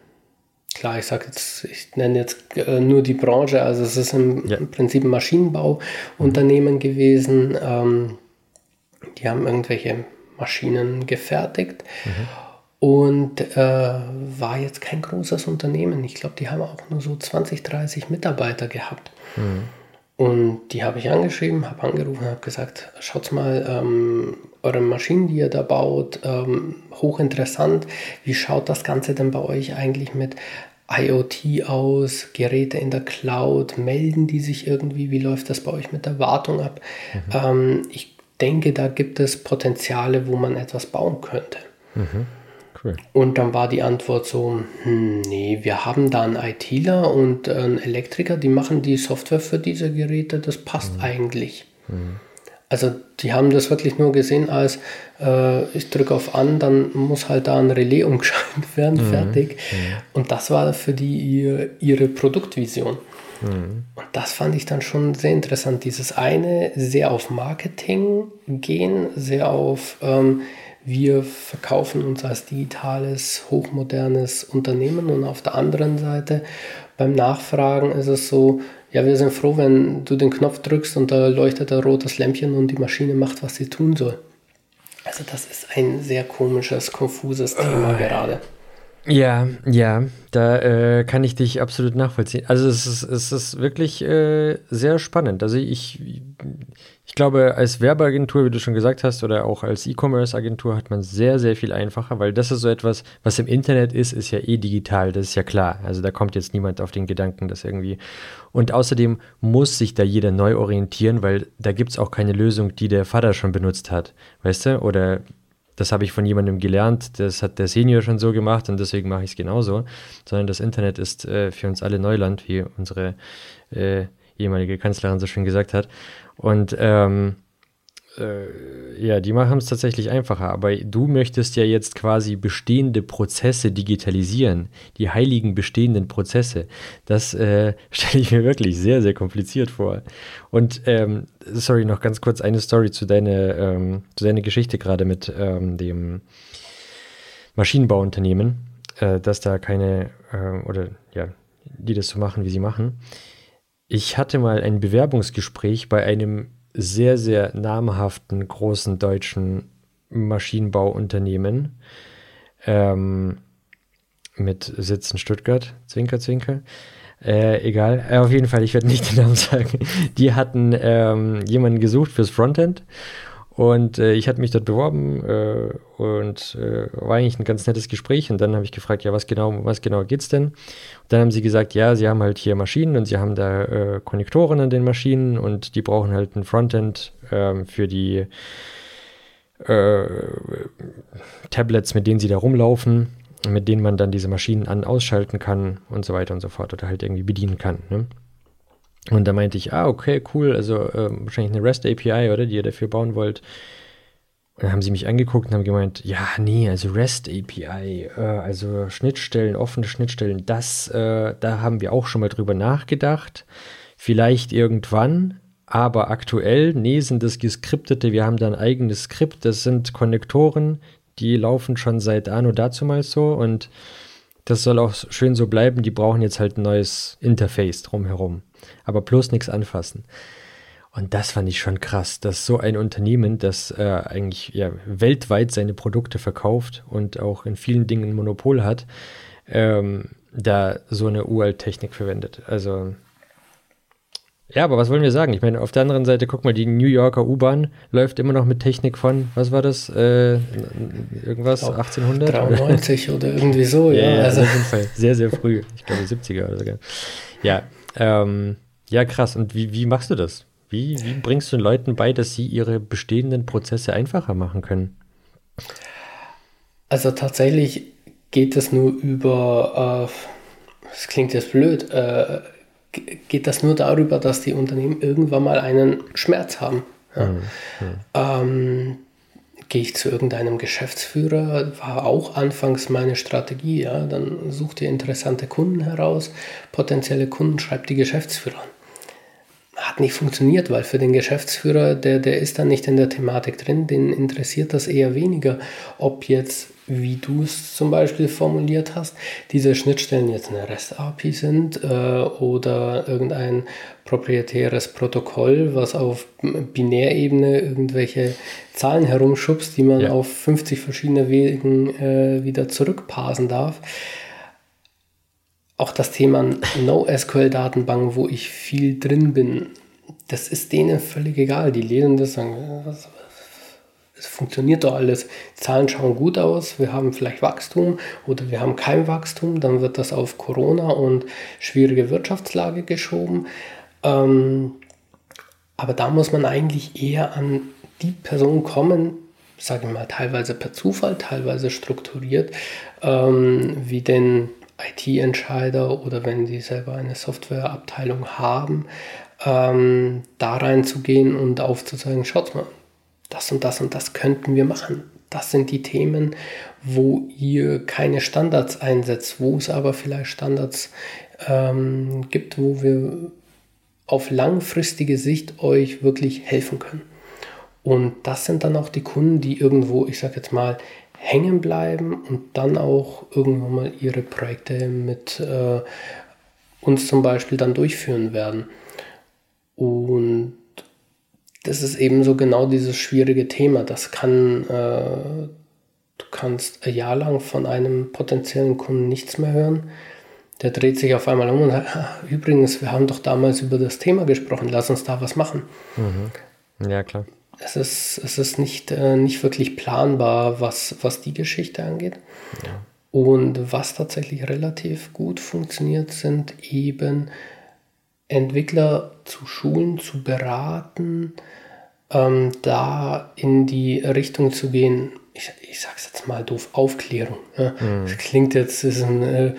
klar, ich sage jetzt, ich nenne jetzt äh, nur die Branche, also es ist im, ja. im Prinzip ein Maschinenbauunternehmen mhm. gewesen. Ähm, die haben irgendwelche Maschinen gefertigt. Mhm. Und äh, war jetzt kein großes Unternehmen. Ich glaube, die haben auch nur so 20, 30 Mitarbeiter gehabt. Mhm. Und die habe ich angeschrieben, habe angerufen, habe gesagt, schaut mal, ähm, eure Maschinen, die ihr da baut, ähm, hochinteressant. Wie schaut das Ganze denn bei euch eigentlich mit IoT aus, Geräte in der Cloud, melden die sich irgendwie? Wie läuft das bei euch mit der Wartung ab? Mhm. Ähm, ich denke, da gibt es Potenziale, wo man etwas bauen könnte. Mhm. Cool. Und dann war die Antwort so, hm, nee, wir haben da einen ITler und einen Elektriker, die machen die Software für diese Geräte, das passt mhm. eigentlich. Mhm. Also die haben das wirklich nur gesehen als, äh, ich drücke auf an, dann muss halt da ein Relais umgeschaltet werden, mhm. fertig. Mhm. Und das war für die ihr, ihre Produktvision. Mhm. Und das fand ich dann schon sehr interessant. Dieses eine sehr auf Marketing gehen, sehr auf... Ähm, wir verkaufen uns als digitales, hochmodernes Unternehmen und auf der anderen Seite beim Nachfragen ist es so, ja, wir sind froh, wenn du den Knopf drückst und da leuchtet ein rotes Lämpchen und die Maschine macht, was sie tun soll. Also das ist ein sehr komisches, konfuses Thema oh, gerade. Ja, ja, da äh, kann ich dich absolut nachvollziehen. Also es ist, es ist wirklich äh, sehr spannend. Also ich, ich glaube, als Werbeagentur, wie du schon gesagt hast, oder auch als E-Commerce-Agentur hat man sehr, sehr viel einfacher, weil das ist so etwas, was im Internet ist, ist ja eh digital, das ist ja klar. Also da kommt jetzt niemand auf den Gedanken, das irgendwie. Und außerdem muss sich da jeder neu orientieren, weil da gibt es auch keine Lösung, die der Vater schon benutzt hat, weißt du? Oder das habe ich von jemandem gelernt, das hat der Senior schon so gemacht und deswegen mache ich es genauso. Sondern das Internet ist äh, für uns alle Neuland, wie unsere äh, ehemalige Kanzlerin so schön gesagt hat. Und ähm, äh, ja, die machen es tatsächlich einfacher. Aber du möchtest ja jetzt quasi bestehende Prozesse digitalisieren, die heiligen bestehenden Prozesse. Das äh, stelle ich mir wirklich sehr, sehr kompliziert vor. Und ähm, sorry, noch ganz kurz eine Story zu deiner, ähm, zu deiner Geschichte gerade mit ähm, dem Maschinenbauunternehmen, äh, dass da keine äh, oder ja, die das so machen, wie sie machen. Ich hatte mal ein Bewerbungsgespräch bei einem sehr, sehr namhaften großen deutschen Maschinenbauunternehmen. Ähm, mit Sitz in Stuttgart, Zwinker, Zwinker. Äh, egal, äh, auf jeden Fall, ich werde nicht den Namen sagen. Die hatten ähm, jemanden gesucht fürs Frontend und äh, ich hatte mich dort beworben äh, und äh, war eigentlich ein ganz nettes Gespräch. Und dann habe ich gefragt, ja, was genau, was genau geht's denn? Und dann haben sie gesagt, ja, sie haben halt hier Maschinen und sie haben da äh, Konnektoren an den Maschinen und die brauchen halt ein Frontend ähm, für die äh, Tablets, mit denen sie da rumlaufen, mit denen man dann diese Maschinen an ausschalten kann und so weiter und so fort oder halt irgendwie bedienen kann. Ne? Und da meinte ich, ah, okay, cool, also äh, wahrscheinlich eine REST API, oder, die ihr dafür bauen wollt. Und dann haben sie mich angeguckt und haben gemeint, ja, nee, also REST API, äh, also Schnittstellen, offene Schnittstellen, das, äh, da haben wir auch schon mal drüber nachgedacht. Vielleicht irgendwann, aber aktuell, nee, sind das geskriptete, wir haben da ein eigenes Skript, das sind Konnektoren, die laufen schon seit Anno dazu mal so und das soll auch schön so bleiben, die brauchen jetzt halt ein neues Interface drumherum aber bloß nichts anfassen. Und das fand ich schon krass, dass so ein Unternehmen, das äh, eigentlich ja, weltweit seine Produkte verkauft und auch in vielen Dingen ein Monopol hat, ähm, da so eine Uralt-Technik verwendet. Also ja, aber was wollen wir sagen? Ich meine, auf der anderen Seite, guck mal, die New Yorker U-Bahn läuft immer noch mit Technik von, was war das? Äh, irgendwas? 1800? 93 oder irgendwie so, ja. ja also. Auf jeden Fall sehr, sehr früh. Ich glaube 70er oder sogar. Ja, ähm, ja, krass. Und wie, wie machst du das? Wie, wie bringst du den Leuten bei, dass sie ihre bestehenden Prozesse einfacher machen können? Also tatsächlich geht es nur über, äh, das klingt jetzt blöd, äh, geht das nur darüber, dass die Unternehmen irgendwann mal einen Schmerz haben. Ja. Mhm. Ähm, gehe ich zu irgendeinem Geschäftsführer, war auch anfangs meine Strategie. Ja? Dann sucht ihr interessante Kunden heraus, potenzielle Kunden schreibt die Geschäftsführer an. Hat nicht funktioniert, weil für den Geschäftsführer, der, der ist dann nicht in der Thematik drin, den interessiert das eher weniger, ob jetzt wie du es zum Beispiel formuliert hast, diese Schnittstellen jetzt eine REST-API sind äh, oder irgendein proprietäres Protokoll, was auf Binärebene irgendwelche Zahlen herumschubst, die man ja. auf 50 verschiedene Wegen äh, wieder zurückparsen darf. Auch das Thema NoSQL-Datenbank, wo ich viel drin bin, das ist denen völlig egal. Die lesen das, sagen, es funktioniert doch alles. Zahlen schauen gut aus, wir haben vielleicht Wachstum oder wir haben kein Wachstum, dann wird das auf Corona und schwierige Wirtschaftslage geschoben. Ähm, aber da muss man eigentlich eher an die Person kommen, sage ich mal, teilweise per Zufall, teilweise strukturiert, ähm, wie den IT-Entscheider oder wenn sie selber eine Softwareabteilung haben, ähm, da reinzugehen und aufzuzeigen, schaut mal, das und das und das könnten wir machen. Das sind die Themen, wo ihr keine Standards einsetzt, wo es aber vielleicht Standards ähm, gibt, wo wir auf langfristige Sicht euch wirklich helfen können. Und das sind dann auch die Kunden, die irgendwo, ich sage jetzt mal, hängen bleiben und dann auch irgendwann mal ihre Projekte mit äh, uns zum Beispiel dann durchführen werden. Und das ist eben so genau dieses schwierige Thema. Das kann, äh, du kannst ein Jahr lang von einem potenziellen Kunden nichts mehr hören. Der dreht sich auf einmal um und sagt, ah, übrigens, wir haben doch damals über das Thema gesprochen, lass uns da was machen. Mhm. Ja, klar. Es ist, es ist nicht, äh, nicht wirklich planbar, was, was die Geschichte angeht. Ja. Und was tatsächlich relativ gut funktioniert, sind eben Entwickler zu schulen, zu beraten, ähm, da in die Richtung zu gehen, ich, ich sag's jetzt mal doof, Aufklärung. Ja. Mhm. Das klingt jetzt, ist ein äh,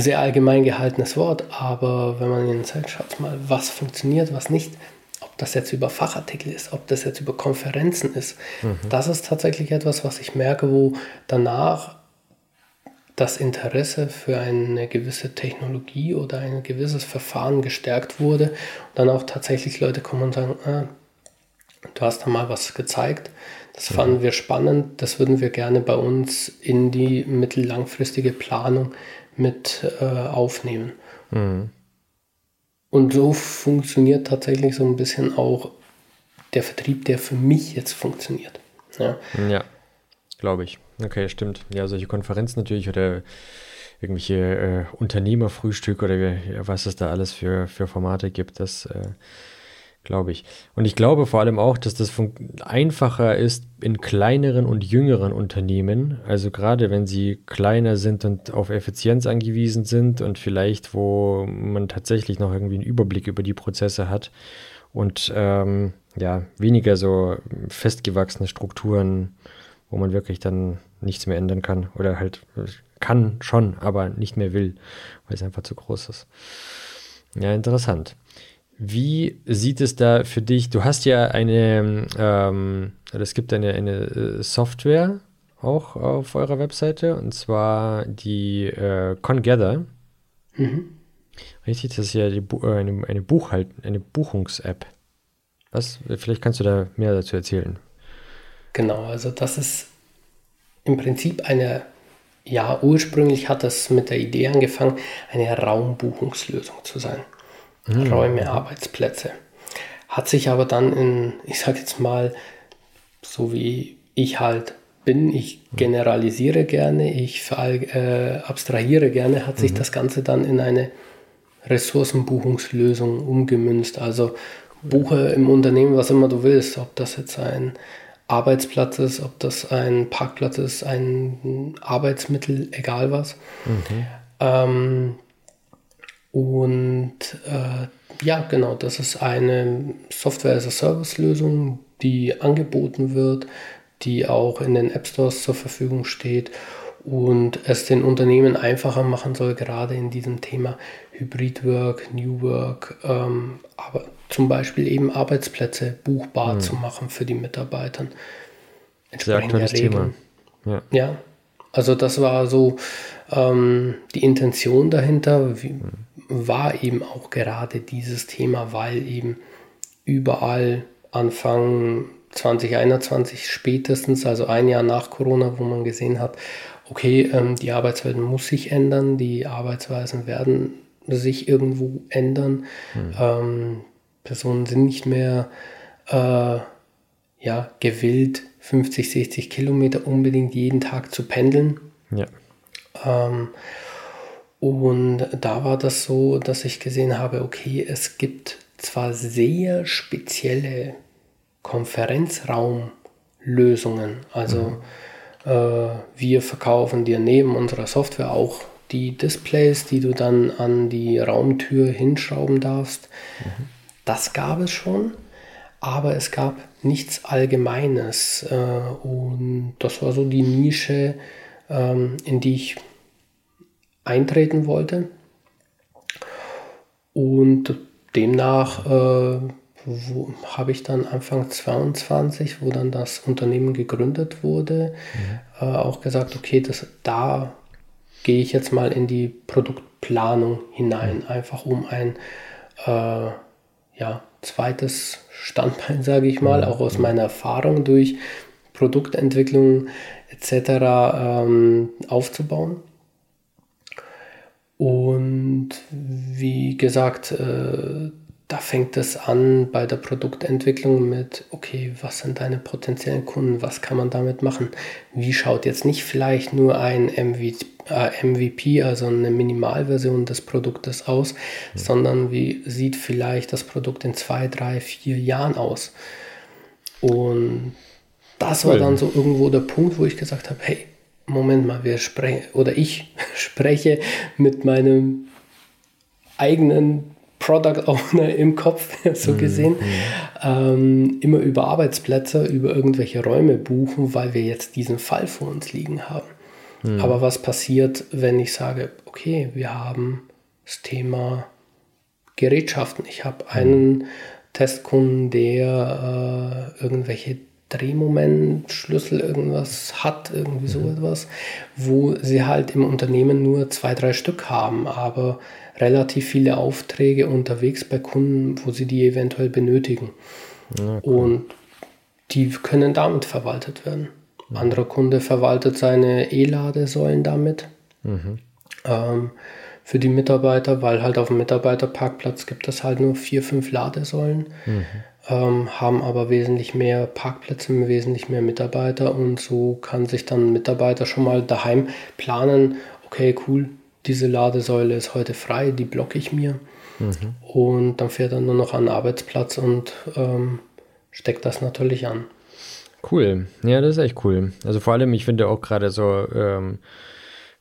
sehr allgemein gehaltenes Wort, aber wenn man in Zeit schaut mal, was funktioniert, was nicht, ob das jetzt über Fachartikel ist, ob das jetzt über Konferenzen ist, mhm. das ist tatsächlich etwas, was ich merke, wo danach das Interesse für eine gewisse Technologie oder ein gewisses Verfahren gestärkt wurde und dann auch tatsächlich Leute kommen und sagen, ah, Du hast da mal was gezeigt. Das mhm. fanden wir spannend. Das würden wir gerne bei uns in die mittellangfristige Planung mit äh, aufnehmen. Mhm. Und so funktioniert tatsächlich so ein bisschen auch der Vertrieb, der für mich jetzt funktioniert. Ja, ja glaube ich. Okay, stimmt. Ja, solche Konferenzen natürlich oder irgendwelche äh, Unternehmerfrühstück oder was es da alles für, für Formate gibt. Das äh, glaube ich. Und ich glaube vor allem auch, dass das einfacher ist in kleineren und jüngeren Unternehmen. Also gerade wenn sie kleiner sind und auf Effizienz angewiesen sind und vielleicht, wo man tatsächlich noch irgendwie einen Überblick über die Prozesse hat und ähm, ja, weniger so festgewachsene Strukturen, wo man wirklich dann nichts mehr ändern kann oder halt kann schon, aber nicht mehr will, weil es einfach zu groß ist. Ja, interessant. Wie sieht es da für dich? Du hast ja eine, ähm, es gibt eine, eine äh, Software auch auf eurer Webseite und zwar die äh, Congather. Mhm. Richtig, das ist ja die, äh, eine, eine, Buchhalt, eine Buchungs-App. Was? Vielleicht kannst du da mehr dazu erzählen. Genau, also das ist im Prinzip eine, ja, ursprünglich hat das mit der Idee angefangen, eine Raumbuchungslösung zu sein mhm. Räume, Arbeitsplätze. Hat sich aber dann in, ich sag jetzt mal, so wie ich halt bin, ich generalisiere gerne, ich äh, abstrahiere gerne, hat sich mhm. das Ganze dann in eine Ressourcenbuchungslösung umgemünzt. Also buche im Unternehmen, was immer du willst, ob das jetzt ein Arbeitsplatz ist, ob das ein Parkplatz ist, ein Arbeitsmittel, egal was. Mhm. Ähm, und äh, ja, genau, das ist eine Software-as-a-Service-Lösung, die angeboten wird, die auch in den App Stores zur Verfügung steht und es den Unternehmen einfacher machen soll, gerade in diesem Thema Hybrid Work, New Work, ähm, aber zum Beispiel eben Arbeitsplätze buchbar mhm. zu machen für die Mitarbeiter. Sehr aktuelles Thema. Ja. ja, also das war so ähm, die Intention dahinter. Wie, mhm war eben auch gerade dieses Thema, weil eben überall Anfang 2021 spätestens, also ein Jahr nach Corona, wo man gesehen hat, okay, ähm, die Arbeitswelt muss sich ändern, die Arbeitsweisen werden sich irgendwo ändern. Mhm. Ähm, Personen sind nicht mehr äh, ja, gewillt, 50, 60 Kilometer unbedingt jeden Tag zu pendeln. Ja. Ähm, und da war das so, dass ich gesehen habe, okay, es gibt zwar sehr spezielle Konferenzraumlösungen. Also mhm. äh, wir verkaufen dir neben unserer Software auch die Displays, die du dann an die Raumtür hinschrauben darfst. Mhm. Das gab es schon, aber es gab nichts Allgemeines. Äh, und das war so die Nische, ähm, in die ich eintreten wollte. Und demnach äh, habe ich dann Anfang 22, wo dann das Unternehmen gegründet wurde, mhm. äh, auch gesagt, okay, das, da gehe ich jetzt mal in die Produktplanung hinein, mhm. einfach um ein äh, ja, zweites Standbein, sage ich mal, mhm. auch aus meiner Erfahrung durch Produktentwicklung etc. Ähm, aufzubauen. Und wie gesagt, äh, da fängt es an bei der Produktentwicklung mit, okay, was sind deine potenziellen Kunden, was kann man damit machen? Wie schaut jetzt nicht vielleicht nur ein MVP, äh, also eine Minimalversion des Produktes aus, mhm. sondern wie sieht vielleicht das Produkt in zwei, drei, vier Jahren aus? Und das war dann so irgendwo der Punkt, wo ich gesagt habe, hey, Moment mal, wir sprechen, oder ich spreche mit meinem eigenen Product Owner im Kopf, so mhm, gesehen, mhm. ähm, immer über Arbeitsplätze, über irgendwelche Räume buchen, weil wir jetzt diesen Fall vor uns liegen haben. Mhm. Aber was passiert, wenn ich sage, okay, wir haben das Thema Gerätschaften. Ich habe einen Testkunden, der äh, irgendwelche Drehmomentschlüssel irgendwas hat, irgendwie so mhm. etwas, wo sie halt im Unternehmen nur zwei, drei Stück haben, aber relativ viele Aufträge unterwegs bei Kunden, wo sie die eventuell benötigen. Ja, cool. Und die können damit verwaltet werden. Mhm. Anderer Kunde verwaltet seine E-Ladesäulen damit. Mhm. Ähm, für die Mitarbeiter, weil halt auf dem Mitarbeiterparkplatz gibt es halt nur vier, fünf Ladesäulen. Mhm ähm, haben aber wesentlich mehr Parkplätze, wesentlich mehr Mitarbeiter und so kann sich dann ein Mitarbeiter schon mal daheim planen, okay, cool, diese Ladesäule ist heute frei, die blocke ich mir. Mhm. Und dann fährt er nur noch an den Arbeitsplatz und ähm, steckt das natürlich an. Cool. Ja, das ist echt cool. Also vor allem, ich finde auch gerade so ähm,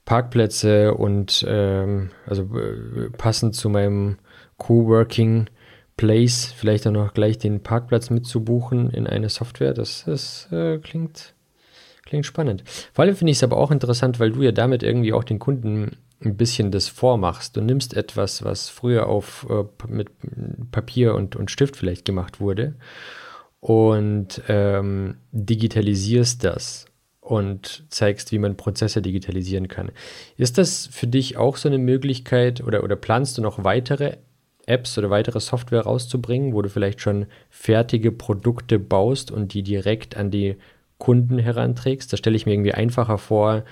Parkplätze und ähm, also äh, passend zu meinem Coworking Place vielleicht dann noch gleich den Parkplatz mitzubuchen in eine Software, das, das äh, klingt, klingt spannend. Vor allem finde ich es aber auch interessant, weil du ja damit irgendwie auch den Kunden ein bisschen das vormachst. Du nimmst etwas, was früher auf äh, mit Papier und, und Stift vielleicht gemacht wurde und ähm, digitalisierst das und zeigst, wie man Prozesse digitalisieren kann. Ist das für dich auch so eine Möglichkeit oder, oder planst du noch weitere Apps oder weitere Software rauszubringen, wo du vielleicht schon fertige Produkte baust und die direkt an die Kunden heranträgst? Das stelle ich mir irgendwie einfacher vor,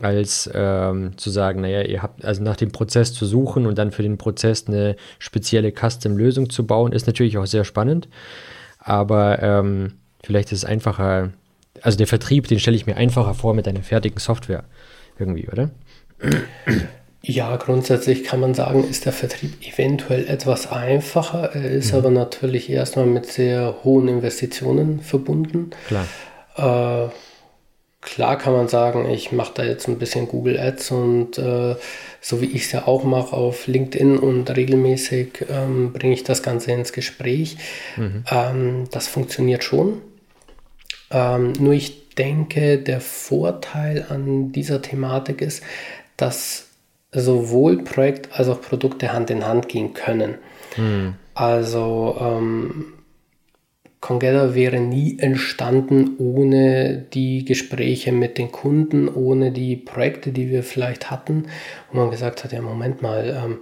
als ähm, zu sagen, naja, ihr habt also nach dem Prozess zu suchen und dann für den Prozess eine spezielle Custom-Lösung zu bauen, ist natürlich auch sehr spannend. Aber ähm, vielleicht ist es einfacher, also der Vertrieb, den stelle ich mir einfacher vor mit einer fertigen Software irgendwie, oder? Ja, grundsätzlich kann man sagen, ist der Vertrieb eventuell etwas einfacher. Er ist mhm. aber natürlich erstmal mit sehr hohen Investitionen verbunden. Klar. Äh, klar kann man sagen, ich mache da jetzt ein bisschen Google Ads und äh, so wie ich es ja auch mache auf LinkedIn und regelmäßig ähm, bringe ich das Ganze ins Gespräch. Mhm. Ähm, das funktioniert schon. Ähm, nur ich denke, der Vorteil an dieser Thematik ist, dass sowohl Projekt als auch Produkte Hand in Hand gehen können. Hm. Also ähm, Congeda wäre nie entstanden ohne die Gespräche mit den Kunden, ohne die Projekte, die wir vielleicht hatten, wo man gesagt hat, ja Moment mal, ähm,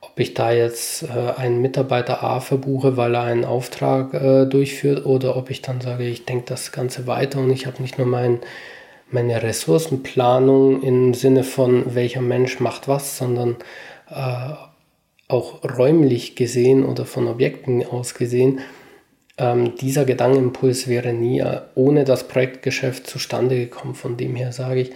ob ich da jetzt äh, einen Mitarbeiter A verbuche, weil er einen Auftrag äh, durchführt, oder ob ich dann sage, ich denke das Ganze weiter und ich habe nicht nur meinen meine Ressourcenplanung im Sinne von welcher Mensch macht was, sondern äh, auch räumlich gesehen oder von Objekten aus gesehen, ähm, dieser Gedankenimpuls wäre nie äh, ohne das Projektgeschäft zustande gekommen. Von dem her sage ich,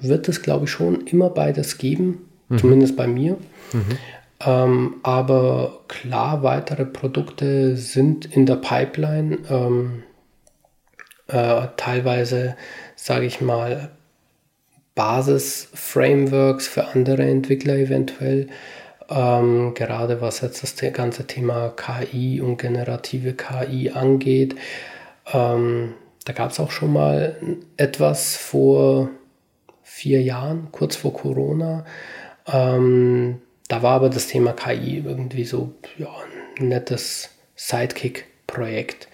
wird es, glaube ich, schon immer beides geben, mhm. zumindest bei mir. Mhm. Ähm, aber klar, weitere Produkte sind in der Pipeline. Ähm, äh, teilweise sage ich mal, Basis-Frameworks für andere Entwickler eventuell. Ähm, gerade was jetzt das ganze Thema KI und generative KI angeht. Ähm, da gab es auch schon mal etwas vor vier Jahren, kurz vor Corona. Ähm, da war aber das Thema KI irgendwie so ja, ein nettes Sidekick-Projekt.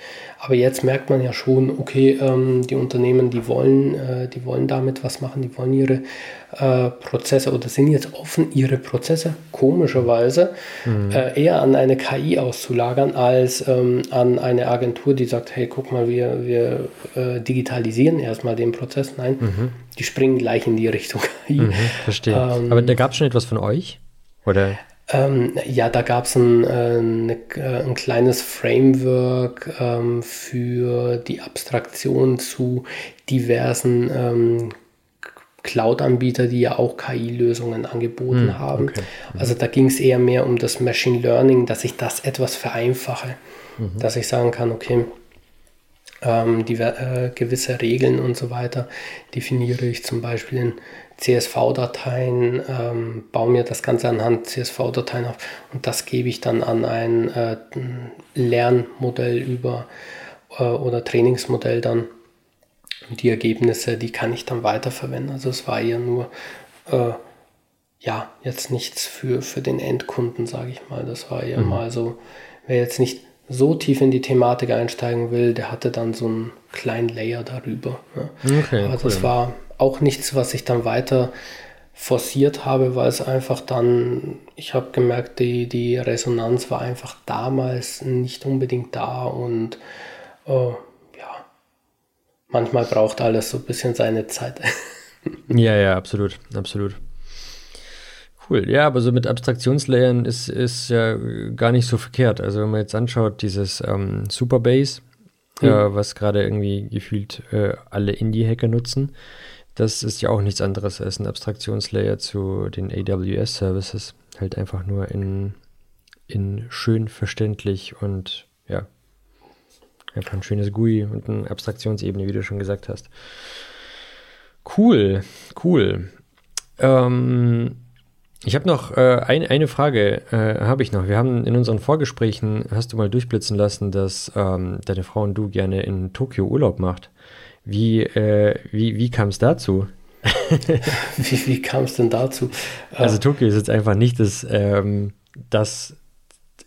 Aber jetzt merkt man ja schon, okay, ähm, die Unternehmen, die wollen, äh, die wollen damit was machen, die wollen ihre äh, Prozesse oder sind jetzt offen, ihre Prozesse komischerweise mhm. äh, eher an eine KI auszulagern, als ähm, an eine Agentur, die sagt, hey, guck mal, wir, wir äh, digitalisieren erstmal den Prozess. Nein, mhm. die springen gleich in die Richtung KI. Mhm, verstehe. Ähm, Aber da gab es schon etwas von euch? Oder? Ähm, ja, da gab es ein, äh, ne, äh, ein kleines Framework ähm, für die Abstraktion zu diversen ähm, Cloud-Anbieter, die ja auch KI-Lösungen angeboten hm, haben. Okay. Mhm. Also da ging es eher mehr um das Machine Learning, dass ich das etwas vereinfache, mhm. dass ich sagen kann, okay, ähm, die, äh, gewisse Regeln und so weiter definiere ich zum Beispiel in CSV-Dateien, ähm, baue mir das Ganze anhand CSV-Dateien auf und das gebe ich dann an ein äh, Lernmodell über äh, oder Trainingsmodell dann. Und die Ergebnisse, die kann ich dann weiterverwenden. Also es war ja nur, äh, ja, jetzt nichts für, für den Endkunden, sage ich mal. Das war ja mhm. mal so, wer jetzt nicht so tief in die Thematik einsteigen will, der hatte dann so einen kleinen Layer darüber. Ja. Okay, Aber cool. das war auch nichts, was ich dann weiter forciert habe, weil es einfach dann, ich habe gemerkt, die, die Resonanz war einfach damals nicht unbedingt da und äh, ja, manchmal braucht alles so ein bisschen seine Zeit. ja, ja, absolut, absolut. Cool, ja, aber so mit Abstraktionslayern ist, ist ja gar nicht so verkehrt. Also wenn man jetzt anschaut, dieses ähm, Superbase, mhm. äh, was gerade irgendwie gefühlt äh, alle Indie-Hacker nutzen, das ist ja auch nichts anderes als ein Abstraktionslayer zu den AWS-Services. Halt einfach nur in, in schön verständlich und ja, einfach ein schönes GUI und eine Abstraktionsebene, wie du schon gesagt hast. Cool, cool. Ähm, ich habe noch äh, ein, eine Frage, äh, habe ich noch. Wir haben in unseren Vorgesprächen, hast du mal durchblitzen lassen, dass ähm, deine Frau und du gerne in Tokio Urlaub macht. Wie, äh, wie, wie kam es dazu? wie wie kam es denn dazu? Also Tokio ist jetzt einfach nicht das, ähm, das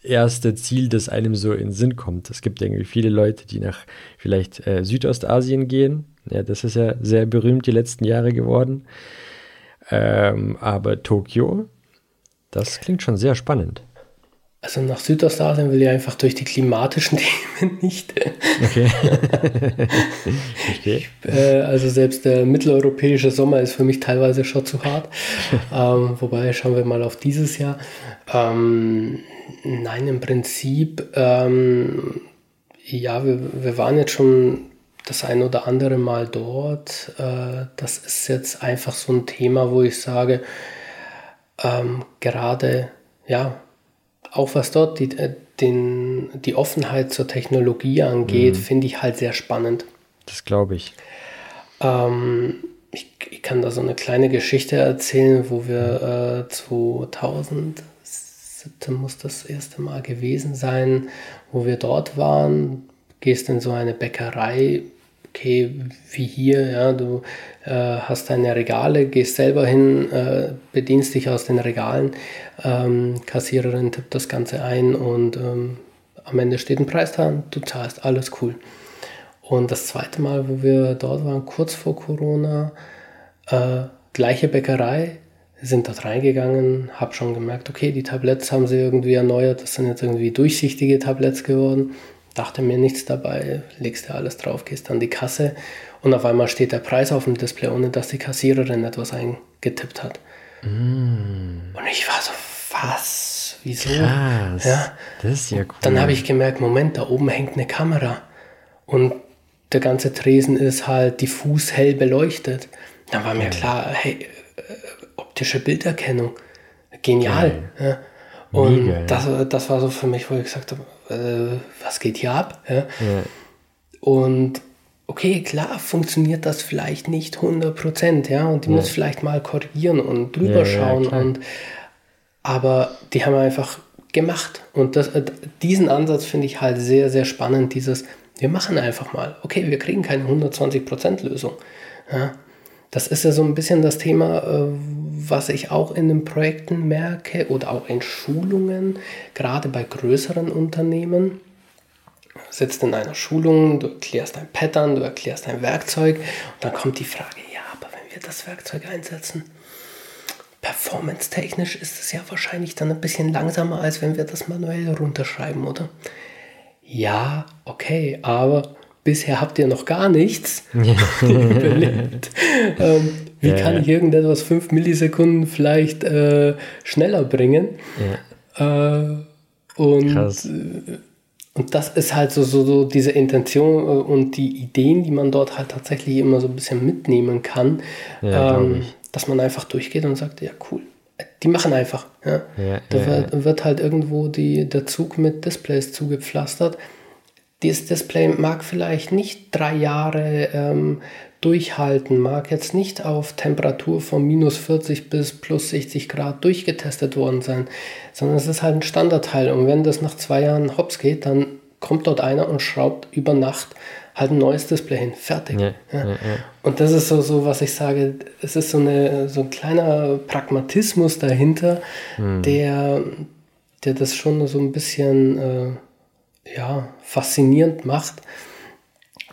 erste Ziel, das einem so in den Sinn kommt. Es gibt irgendwie viele Leute, die nach vielleicht äh, Südostasien gehen. Ja, das ist ja sehr berühmt die letzten Jahre geworden. Ähm, aber Tokio, das klingt schon sehr spannend. Also nach Südostasien will ich einfach durch die klimatischen Themen nicht. Okay. Verstehe. Äh, also selbst der mitteleuropäische Sommer ist für mich teilweise schon zu hart. ähm, wobei schauen wir mal auf dieses Jahr. Ähm, nein, im Prinzip, ähm, ja, wir, wir waren jetzt schon das ein oder andere Mal dort. Äh, das ist jetzt einfach so ein Thema, wo ich sage, ähm, gerade, ja, auch was dort die, äh, den, die Offenheit zur Technologie angeht, mhm. finde ich halt sehr spannend. Das glaube ich. Ähm, ich. ich. kann da so eine kleine Geschichte erzählen, wo wir äh, 2017 muss das erste Mal gewesen sein, wo wir dort waren. Gehst in so eine Bäckerei, okay, wie hier, ja, du äh, hast deine Regale, gehst selber hin, äh, bedienst dich aus den Regalen, ähm, Kassiererin tippt das Ganze ein und ähm, am Ende steht ein Preis dran, du zahlst, alles cool. Und das zweite Mal, wo wir dort waren, kurz vor Corona, äh, gleiche Bäckerei, sind dort reingegangen, habe schon gemerkt, okay, die Tabletts haben sie irgendwie erneuert, das sind jetzt irgendwie durchsichtige Tabletts geworden dachte mir nichts dabei, legst dir alles drauf, gehst an die Kasse und auf einmal steht der Preis auf dem Display, ohne dass die Kassiererin etwas eingetippt hat. Mm. Und ich war so, was? Wieso? Krass. Ja. Das ist ja cool. Dann habe ich gemerkt, Moment, da oben hängt eine Kamera und der ganze Tresen ist halt diffus hell beleuchtet. Dann war mir klar, hey, äh, optische Bilderkennung, genial. Ja. Und das, das war so für mich, wo ich gesagt habe, äh, was geht hier ab? Ja? Ja. Und okay, klar funktioniert das vielleicht nicht 100% ja, und die muss vielleicht mal korrigieren und drüber schauen und aber die haben einfach gemacht und das, äh, diesen Ansatz finde ich halt sehr, sehr spannend, dieses, wir machen einfach mal, okay, wir kriegen keine 120% Lösung, ja, das ist ja so ein bisschen das Thema, äh, was ich auch in den Projekten merke oder auch in Schulungen, gerade bei größeren Unternehmen. Sitzt in einer Schulung, du erklärst ein Pattern, du erklärst ein Werkzeug und dann kommt die Frage, ja, aber wenn wir das Werkzeug einsetzen, performance-technisch ist es ja wahrscheinlich dann ein bisschen langsamer, als wenn wir das manuell runterschreiben, oder? Ja, okay, aber bisher habt ihr noch gar nichts überlebt. Ähm, wie ja, kann ja. ich irgendetwas 5 Millisekunden vielleicht äh, schneller bringen? Ja. Äh, und, Krass. Äh, und das ist halt so, so, so diese Intention äh, und die Ideen, die man dort halt tatsächlich immer so ein bisschen mitnehmen kann, ähm, dass man einfach durchgeht und sagt, ja cool, die machen einfach. Ja? da wird, wird, halt irgendwo die, der Zug mit Displays zugepflastert dieses Display mag vielleicht nicht drei Jahre ähm, durchhalten, mag jetzt nicht auf Temperatur von minus 40 bis plus 60 Grad durchgetestet worden sein, sondern es ist halt ein Standardteil. Und wenn das nach zwei Jahren hops geht, dann kommt dort einer und schraubt über Nacht halt ein neues Display hin. Fertig. Ja, ja. Ja, und das ist so, so, was ich sage, es ist so, eine, so ein kleiner Pragmatismus dahinter, hm. der, der das schon so ein bisschen... Äh, ja, faszinierend macht.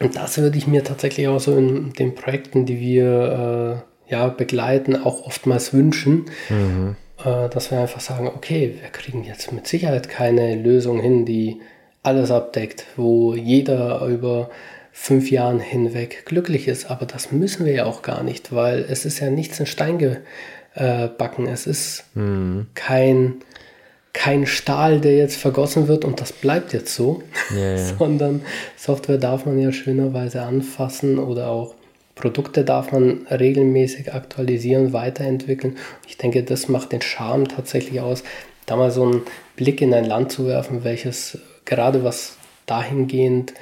Und das würde ich mir tatsächlich auch so in den Projekten, die wir äh, ja, begleiten, auch oftmals wünschen, mhm. äh, dass wir einfach sagen, okay, wir kriegen jetzt mit Sicherheit keine Lösung hin, die alles abdeckt, wo jeder über fünf Jahren hinweg glücklich ist. Aber das müssen wir ja auch gar nicht, weil es ist ja nichts in Stein gebacken. Es ist mhm. kein kein Stahl, der jetzt vergossen wird und das bleibt jetzt so, ja, ja. sondern Software darf man ja schönerweise anfassen oder auch Produkte darf man regelmäßig aktualisieren, weiterentwickeln. Ich denke, das macht den Charme tatsächlich aus, da mal so einen Blick in ein Land zu werfen, welches gerade was dahingehend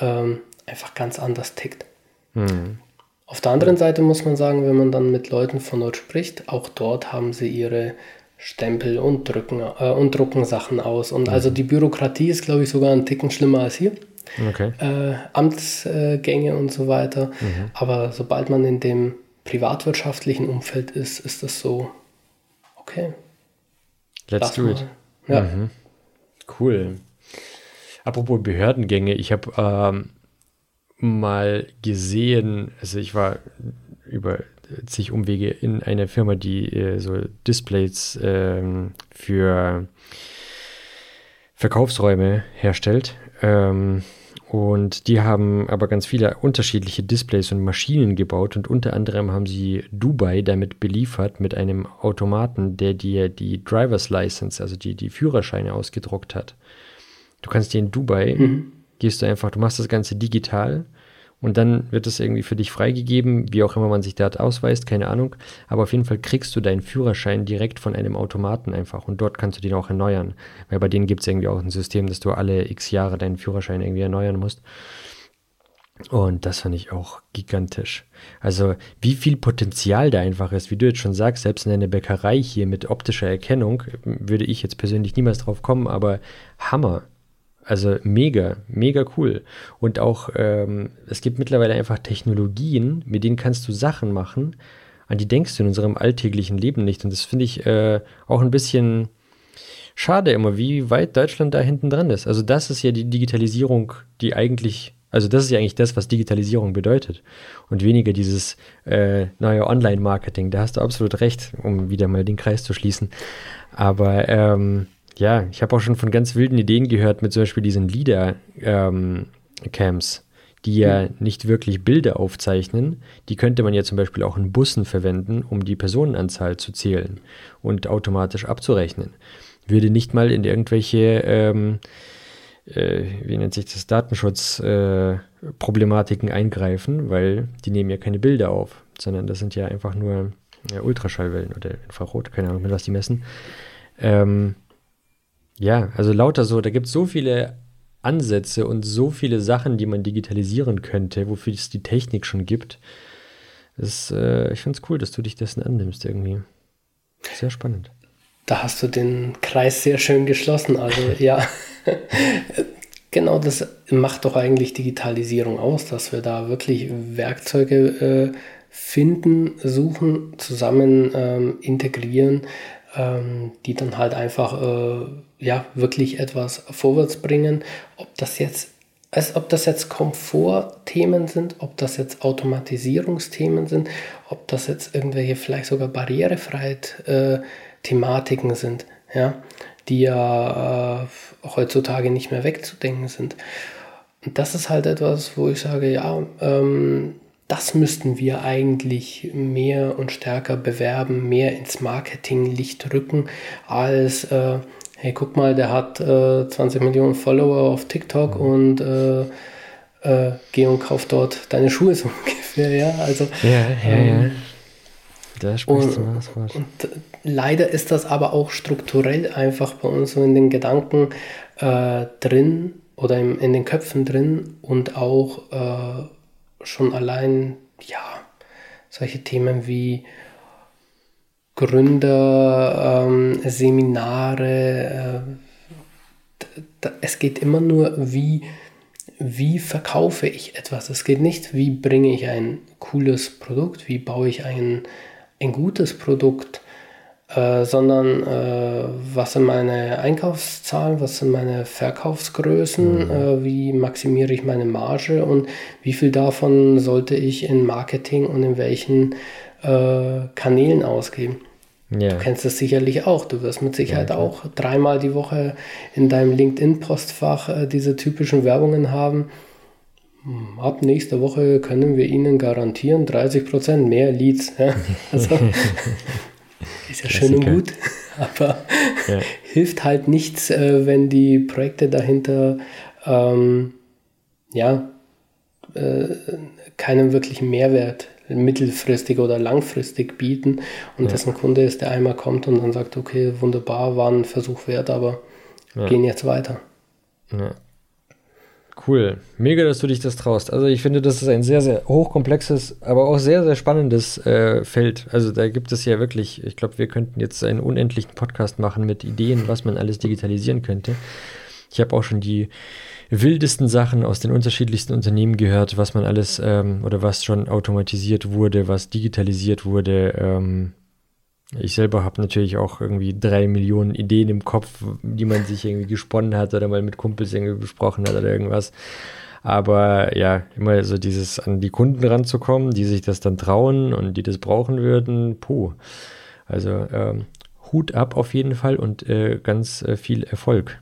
ähm, einfach ganz anders tickt. Mhm. Auf der anderen Seite muss man sagen, wenn man dann mit Leuten von dort spricht, auch dort haben sie ihre Stempel und drücken äh, und drucken Sachen aus. Und mhm. also die Bürokratie ist, glaube ich, sogar ein Ticken schlimmer als hier. Okay. Äh, Amtsgänge und so weiter. Mhm. Aber sobald man in dem privatwirtschaftlichen Umfeld ist, ist das so, okay. Let's do it. Ja. Mhm. Cool. Apropos Behördengänge, ich habe ähm, mal gesehen, also ich war über zig Umwege in einer Firma, die äh, so Displays ähm, für Verkaufsräume herstellt. Ähm, und die haben aber ganz viele unterschiedliche Displays und Maschinen gebaut und unter anderem haben sie Dubai damit beliefert mit einem Automaten, der dir die Driver's License, also die, die Führerscheine ausgedruckt hat. Du kannst dir in Dubai, mhm. gehst du einfach, du machst das Ganze digital und dann wird es irgendwie für dich freigegeben, wie auch immer man sich dort ausweist, keine Ahnung. Aber auf jeden Fall kriegst du deinen Führerschein direkt von einem Automaten einfach und dort kannst du den auch erneuern. Weil bei denen gibt es irgendwie auch ein System, dass du alle x Jahre deinen Führerschein irgendwie erneuern musst. Und das fand ich auch gigantisch. Also, wie viel Potenzial da einfach ist, wie du jetzt schon sagst, selbst in einer Bäckerei hier mit optischer Erkennung, würde ich jetzt persönlich niemals drauf kommen, aber Hammer. Also mega, mega cool. Und auch, ähm, es gibt mittlerweile einfach Technologien, mit denen kannst du Sachen machen, an die denkst du in unserem alltäglichen Leben nicht. Und das finde ich äh, auch ein bisschen schade immer, wie weit Deutschland da hinten dran ist. Also das ist ja die Digitalisierung, die eigentlich, also das ist ja eigentlich das, was Digitalisierung bedeutet. Und weniger dieses äh, neue Online-Marketing. Da hast du absolut recht, um wieder mal den Kreis zu schließen. Aber ähm, ja, ich habe auch schon von ganz wilden Ideen gehört, mit zum Beispiel diesen Leader-Camps, ähm, die ja mhm. nicht wirklich Bilder aufzeichnen. Die könnte man ja zum Beispiel auch in Bussen verwenden, um die Personenanzahl zu zählen und automatisch abzurechnen. Würde nicht mal in irgendwelche, ähm, äh, wie nennt sich das, Datenschutzproblematiken äh, eingreifen, weil die nehmen ja keine Bilder auf, sondern das sind ja einfach nur ja, Ultraschallwellen oder Infrarot, keine Ahnung, mit was die messen. Ähm, ja, also lauter so, da gibt es so viele Ansätze und so viele Sachen, die man digitalisieren könnte, wofür es die Technik schon gibt. Das, äh, ich finde es cool, dass du dich dessen annimmst irgendwie. Sehr spannend. Da hast du den Kreis sehr schön geschlossen. Also ja, genau das macht doch eigentlich Digitalisierung aus, dass wir da wirklich Werkzeuge äh, finden, suchen, zusammen ähm, integrieren, ähm, die dann halt einfach äh, ja wirklich etwas vorwärts bringen. Ob das jetzt als ob das jetzt Komfortthemen sind, ob das jetzt Automatisierungsthemen sind, ob das jetzt irgendwelche vielleicht sogar Barrierefreiheit-Thematiken äh, sind, ja, die ja äh, heutzutage nicht mehr wegzudenken sind. Und das ist halt etwas, wo ich sage, ja, ähm, das müssten wir eigentlich mehr und stärker bewerben, mehr ins Marketinglicht rücken, als, äh, hey, guck mal, der hat äh, 20 Millionen Follower auf TikTok mhm. und äh, äh, geh und kauf dort deine Schuhe so ungefähr, ja, also. Ja, ja, ähm, ja. Da sprichst du was Und äh, leider ist das aber auch strukturell einfach bei uns so in den Gedanken äh, drin oder im, in den Köpfen drin und auch äh, schon allein, ja, solche Themen wie Gründer, ähm, Seminare, äh, es geht immer nur, wie, wie verkaufe ich etwas. Es geht nicht, wie bringe ich ein cooles Produkt, wie baue ich ein, ein gutes Produkt äh, sondern äh, was sind meine Einkaufszahlen, was sind meine Verkaufsgrößen, mhm. äh, wie maximiere ich meine Marge und wie viel davon sollte ich in Marketing und in welchen äh, Kanälen ausgeben. Ja. Du kennst das sicherlich auch. Du wirst mit Sicherheit ja, auch dreimal die Woche in deinem LinkedIn-Postfach äh, diese typischen Werbungen haben. Hm, ab nächster Woche können wir Ihnen garantieren 30% mehr Leads. Ja? Also, ist ja Klassiker. schön und gut, aber ja. hilft halt nichts, äh, wenn die Projekte dahinter ähm, ja, äh, keinen wirklichen Mehrwert mittelfristig oder langfristig bieten und ja. dessen Kunde ist, der einmal kommt und dann sagt, okay, wunderbar, war ein Versuch wert, aber ja. gehen jetzt weiter. Ja. Cool. Mega, dass du dich das traust. Also ich finde, das ist ein sehr, sehr hochkomplexes, aber auch sehr, sehr spannendes äh, Feld. Also da gibt es ja wirklich, ich glaube, wir könnten jetzt einen unendlichen Podcast machen mit Ideen, was man alles digitalisieren könnte. Ich habe auch schon die wildesten Sachen aus den unterschiedlichsten Unternehmen gehört, was man alles ähm, oder was schon automatisiert wurde, was digitalisiert wurde. Ähm, ich selber habe natürlich auch irgendwie drei Millionen Ideen im Kopf, die man sich irgendwie gesponnen hat oder mal mit Kumpels irgendwie besprochen hat oder irgendwas. Aber ja, immer so dieses an die Kunden ranzukommen, die sich das dann trauen und die das brauchen würden, puh. Also ähm, Hut ab auf jeden Fall und äh, ganz äh, viel Erfolg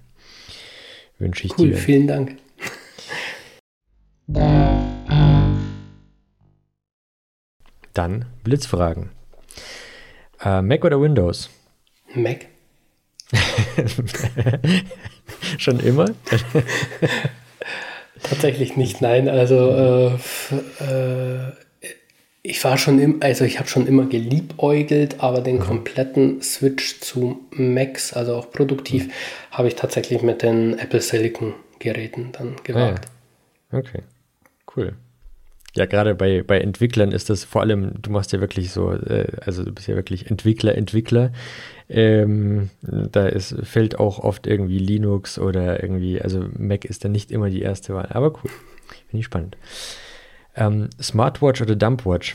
wünsche ich cool, dir. Cool, vielen Dank. Dann Blitzfragen. Äh, Mac oder Windows? Mac. Schon immer? Tatsächlich nicht, nein. Also äh, äh, ich war schon im, also ich habe schon immer geliebäugelt, aber den mhm. kompletten Switch zu Macs, also auch produktiv, mhm. habe ich tatsächlich mit den Apple Silicon Geräten dann gewagt. Ah. Okay, cool. Ja, gerade bei, bei Entwicklern ist das vor allem, du machst ja wirklich so, äh, also du bist ja wirklich Entwickler, Entwickler. Ähm, da ist, fällt auch oft irgendwie Linux oder irgendwie, also Mac ist dann nicht immer die erste Wahl. Aber cool, finde ich spannend. Ähm, Smartwatch oder Dumpwatch?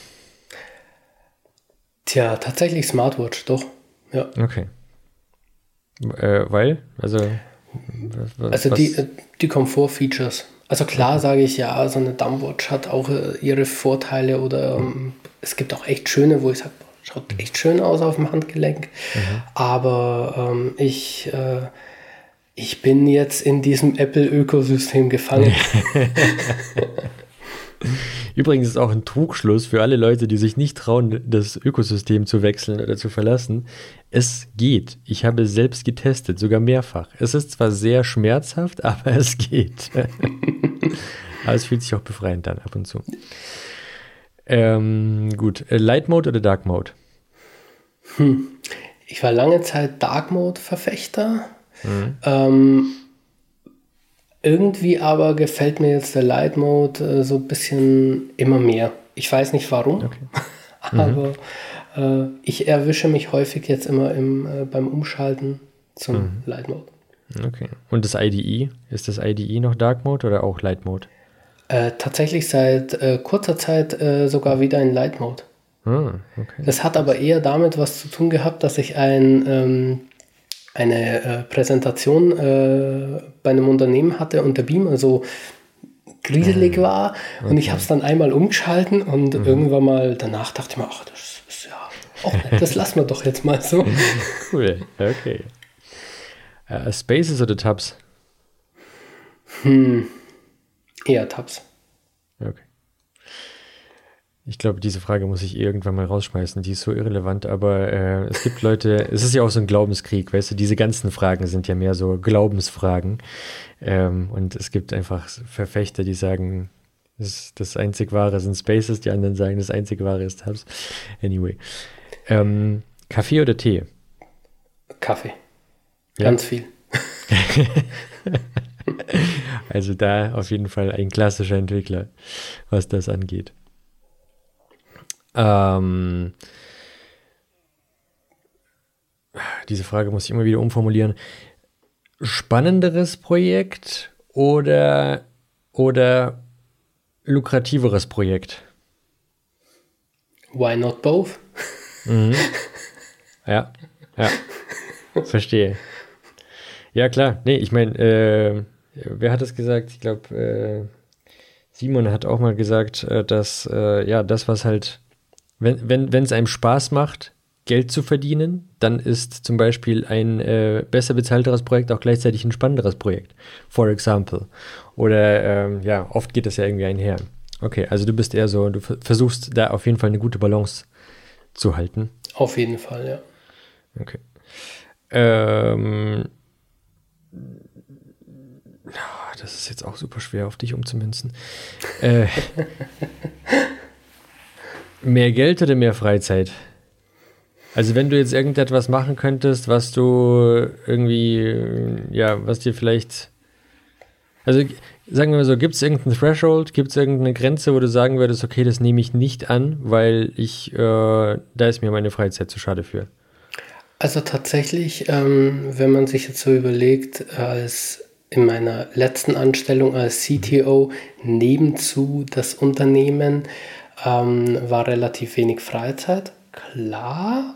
Tja, tatsächlich Smartwatch, doch. Ja. Okay. Äh, weil? Also, was, also die, äh, die Komfort-Features. Also klar sage ich ja, so eine Dumbwatch hat auch äh, ihre Vorteile oder ähm, es gibt auch echt schöne, wo ich sage, schaut echt schön aus auf dem Handgelenk. Mhm. Aber ähm, ich, äh, ich bin jetzt in diesem Apple-Ökosystem gefangen. Übrigens ist auch ein Trugschluss für alle Leute, die sich nicht trauen, das Ökosystem zu wechseln oder zu verlassen. Es geht. Ich habe selbst getestet, sogar mehrfach. Es ist zwar sehr schmerzhaft, aber es geht. aber es fühlt sich auch befreiend an ab und zu. Ähm, gut, äh, Light Mode oder Dark Mode? Hm. Ich war lange Zeit Dark Mode Verfechter. Mhm. Ähm, irgendwie aber gefällt mir jetzt der Light Mode äh, so ein bisschen immer mehr. Ich weiß nicht warum, okay. aber mhm. äh, ich erwische mich häufig jetzt immer im, äh, beim Umschalten zum mhm. Light Mode. Okay. Und das IDE? Ist das IDE noch Dark Mode oder auch Light Mode? Äh, tatsächlich seit äh, kurzer Zeit äh, sogar wieder in Light Mode. Ah, okay. Das hat aber eher damit was zu tun gehabt, dass ich ein ähm, eine äh, Präsentation äh, bei einem Unternehmen hatte und der Beamer so grieselig mhm. war okay. und ich habe es dann einmal umgeschalten und mhm. irgendwann mal danach dachte ich mir, ach, das ist ja auch nett, das lassen wir doch jetzt mal so. cool, okay. Uh, Spaces oder Tabs? Hm, eher Tabs. Ich glaube, diese Frage muss ich irgendwann mal rausschmeißen. Die ist so irrelevant, aber äh, es gibt Leute, es ist ja auch so ein Glaubenskrieg, weißt du, diese ganzen Fragen sind ja mehr so Glaubensfragen. Ähm, und es gibt einfach Verfechter, die sagen, das, das einzig Wahre sind Spaces, die anderen sagen, das einzig Wahre ist Tabs. Anyway. Ähm, Kaffee oder Tee? Kaffee. Ja? Ganz viel. also da auf jeden Fall ein klassischer Entwickler, was das angeht. Ähm, diese Frage muss ich immer wieder umformulieren. Spannenderes Projekt oder, oder lukrativeres Projekt? Why not both? Mhm. Ja, ja. Verstehe. Ja, klar. Nee, ich meine, äh, wer hat das gesagt? Ich glaube, äh, Simon hat auch mal gesagt, äh, dass äh, ja, das, was halt wenn wenn wenn, es einem Spaß macht, Geld zu verdienen, dann ist zum Beispiel ein äh, besser bezahlteres Projekt auch gleichzeitig ein spannenderes Projekt. For example. Oder ähm, ja, oft geht das ja irgendwie einher. Okay, also du bist eher so, du versuchst da auf jeden Fall eine gute Balance zu halten. Auf jeden Fall, ja. Okay. Ähm, das ist jetzt auch super schwer auf dich umzumünzen. äh, Mehr Geld oder mehr Freizeit? Also wenn du jetzt irgendetwas machen könntest, was du irgendwie, ja, was dir vielleicht, also sagen wir mal so, gibt es irgendeinen Threshold, gibt es irgendeine Grenze, wo du sagen würdest, okay, das nehme ich nicht an, weil ich, äh, da ist mir meine Freizeit zu schade für? Also tatsächlich, ähm, wenn man sich jetzt so überlegt, als in meiner letzten Anstellung als CTO nebenzu das Unternehmen ähm, war relativ wenig Freizeit. Klar,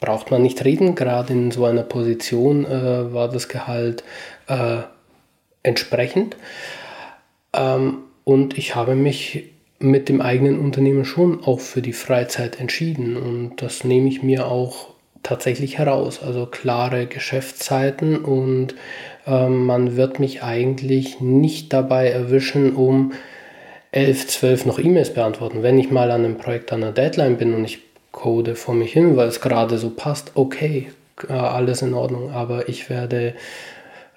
braucht man nicht reden, gerade in so einer Position äh, war das Gehalt äh, entsprechend. Ähm, und ich habe mich mit dem eigenen Unternehmen schon auch für die Freizeit entschieden und das nehme ich mir auch tatsächlich heraus. Also klare Geschäftszeiten und äh, man wird mich eigentlich nicht dabei erwischen, um 11, 12 noch E-Mails beantworten. Wenn ich mal an einem Projekt an einer Deadline bin und ich code vor mich hin, weil es gerade so passt, okay, äh, alles in Ordnung, aber ich werde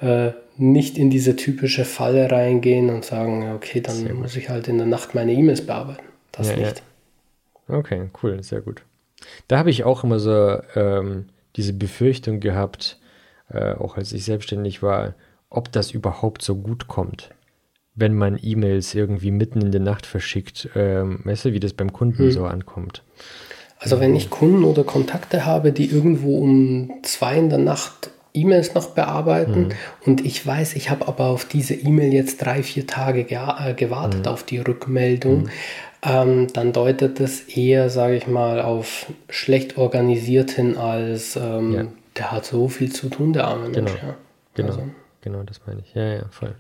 äh, nicht in diese typische Falle reingehen und sagen, okay, dann muss ich halt in der Nacht meine E-Mails bearbeiten. Das ja, nicht. Ja. Okay, cool, sehr gut. Da habe ich auch immer so ähm, diese Befürchtung gehabt, äh, auch als ich selbstständig war, ob das überhaupt so gut kommt, wenn man E-Mails irgendwie mitten in der Nacht verschickt. Ähm, weißt du, wie das beim Kunden hm. so ankommt? Also wenn ich Kunden oder Kontakte habe, die irgendwo um zwei in der Nacht E-Mails noch bearbeiten mhm. und ich weiß, ich habe aber auf diese E-Mail jetzt drei, vier Tage ge äh, gewartet mhm. auf die Rückmeldung, mhm. ähm, dann deutet das eher, sage ich mal, auf schlecht organisiert hin als ähm, ja. der hat so viel zu tun, der arme genau. Mensch. Ja. Genau, also. genau, das meine ich. Ja, ja, voll.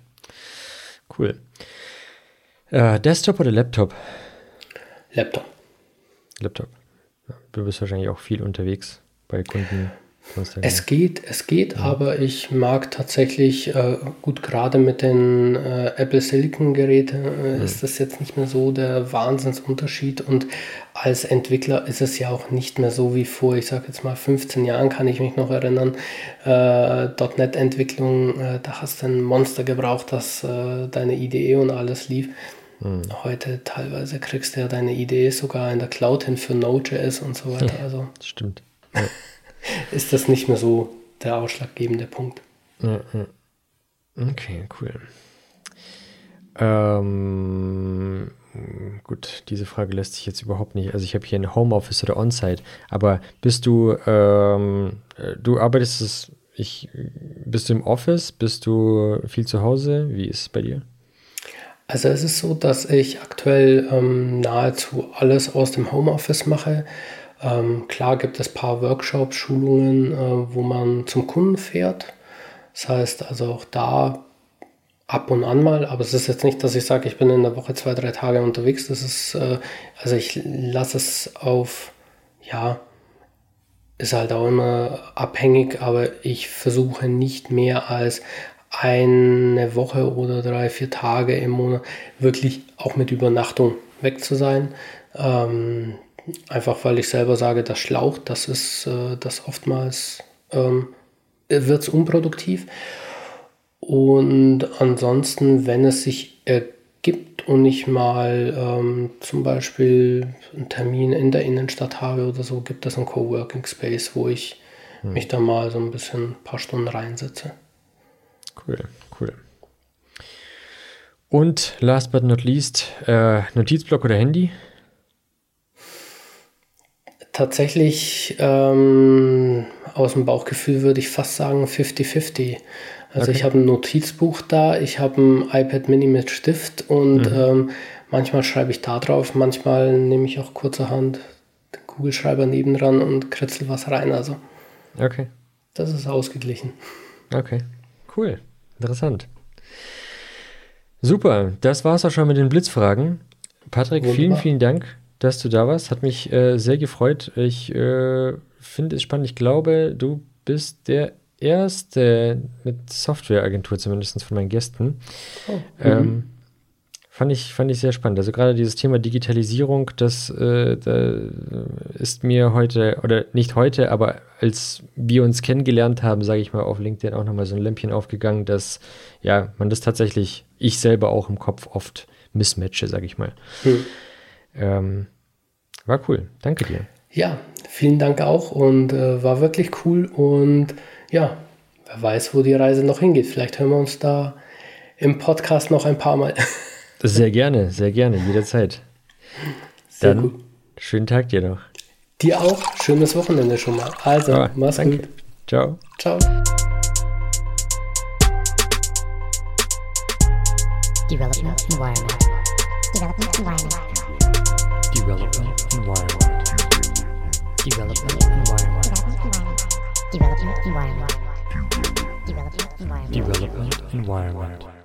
Cool. Äh, Desktop oder Laptop? Laptop. Laptop. Du bist wahrscheinlich auch viel unterwegs bei Kunden. Es geht, es geht, ja. aber ich mag tatsächlich, äh, gut, gerade mit den äh, Apple Silicon Geräten äh, ja. ist das jetzt nicht mehr so der Wahnsinnsunterschied und als Entwickler ist es ja auch nicht mehr so wie vor, ich sage jetzt mal 15 Jahren kann ich mich noch erinnern, äh, .NET-Entwicklung, äh, da hast du ein Monster gebraucht, dass äh, deine Idee und alles lief. Mhm. Heute teilweise kriegst du ja deine Idee sogar in der Cloud hin für Node.js und so weiter. Also stimmt. Ja. ist das nicht mehr so der ausschlaggebende Punkt. Okay, cool. Ähm, gut, diese Frage lässt sich jetzt überhaupt nicht. Also ich habe hier ein Homeoffice oder On-Site, aber bist du, ähm, du arbeitest es, ich, bist du im Office, bist du viel zu Hause? Wie ist es bei dir? Also es ist so, dass ich aktuell ähm, nahezu alles aus dem Homeoffice mache. Ähm, klar gibt es ein paar Workshops, Schulungen, äh, wo man zum Kunden fährt. Das heißt also auch da ab und an mal, aber es ist jetzt nicht, dass ich sage, ich bin in der Woche zwei, drei Tage unterwegs. Das ist, äh, also ich lasse es auf, ja, ist halt auch immer abhängig, aber ich versuche nicht mehr als eine Woche oder drei, vier Tage im Monat wirklich auch mit Übernachtung weg zu sein. Ähm, Einfach weil ich selber sage, das schlaucht, das ist äh, das oftmals ähm, wird es unproduktiv. Und ansonsten, wenn es sich ergibt und ich mal ähm, zum Beispiel einen Termin in der Innenstadt habe oder so, gibt es einen Coworking Space, wo ich hm. mich da mal so ein bisschen ein paar Stunden reinsetze. Cool, cool. Und last but not least, äh, Notizblock oder Handy? Tatsächlich ähm, aus dem Bauchgefühl würde ich fast sagen 50-50. Also okay. ich habe ein Notizbuch da, ich habe ein iPad Mini mit Stift und mhm. ähm, manchmal schreibe ich da drauf, manchmal nehme ich auch kurzerhand den Kugelschreiber nebendran und kritzel was rein. Also okay. das ist ausgeglichen. Okay, cool, interessant. Super, das war es auch schon mit den Blitzfragen. Patrick, Wunderbar. vielen, vielen Dank dass du da warst. Hat mich äh, sehr gefreut. Ich äh, finde es spannend. Ich glaube, du bist der erste mit Softwareagentur, zumindest von meinen Gästen. Oh. Ähm, fand, ich, fand ich sehr spannend. Also gerade dieses Thema Digitalisierung, das, äh, da ist mir heute, oder nicht heute, aber als wir uns kennengelernt haben, sage ich mal, auf LinkedIn auch nochmal so ein Lämpchen aufgegangen, dass ja, man das tatsächlich, ich selber auch im Kopf oft mismatche, sage ich mal. Hm. Ähm, War cool. Danke dir. Ja, vielen Dank auch und äh, war wirklich cool. Und ja, wer weiß, wo die Reise noch hingeht. Vielleicht hören wir uns da im Podcast noch ein paar Mal. Sehr gerne, sehr gerne, jederzeit. Sehr Dann gut. schönen Tag dir noch. Dir auch. Schönes Wochenende schon mal. Also, oh, mach's danke. gut. Ciao. Ciao. Development environment. Development environment. Development environment. Development environment. Development environment. Development environment. Development environment.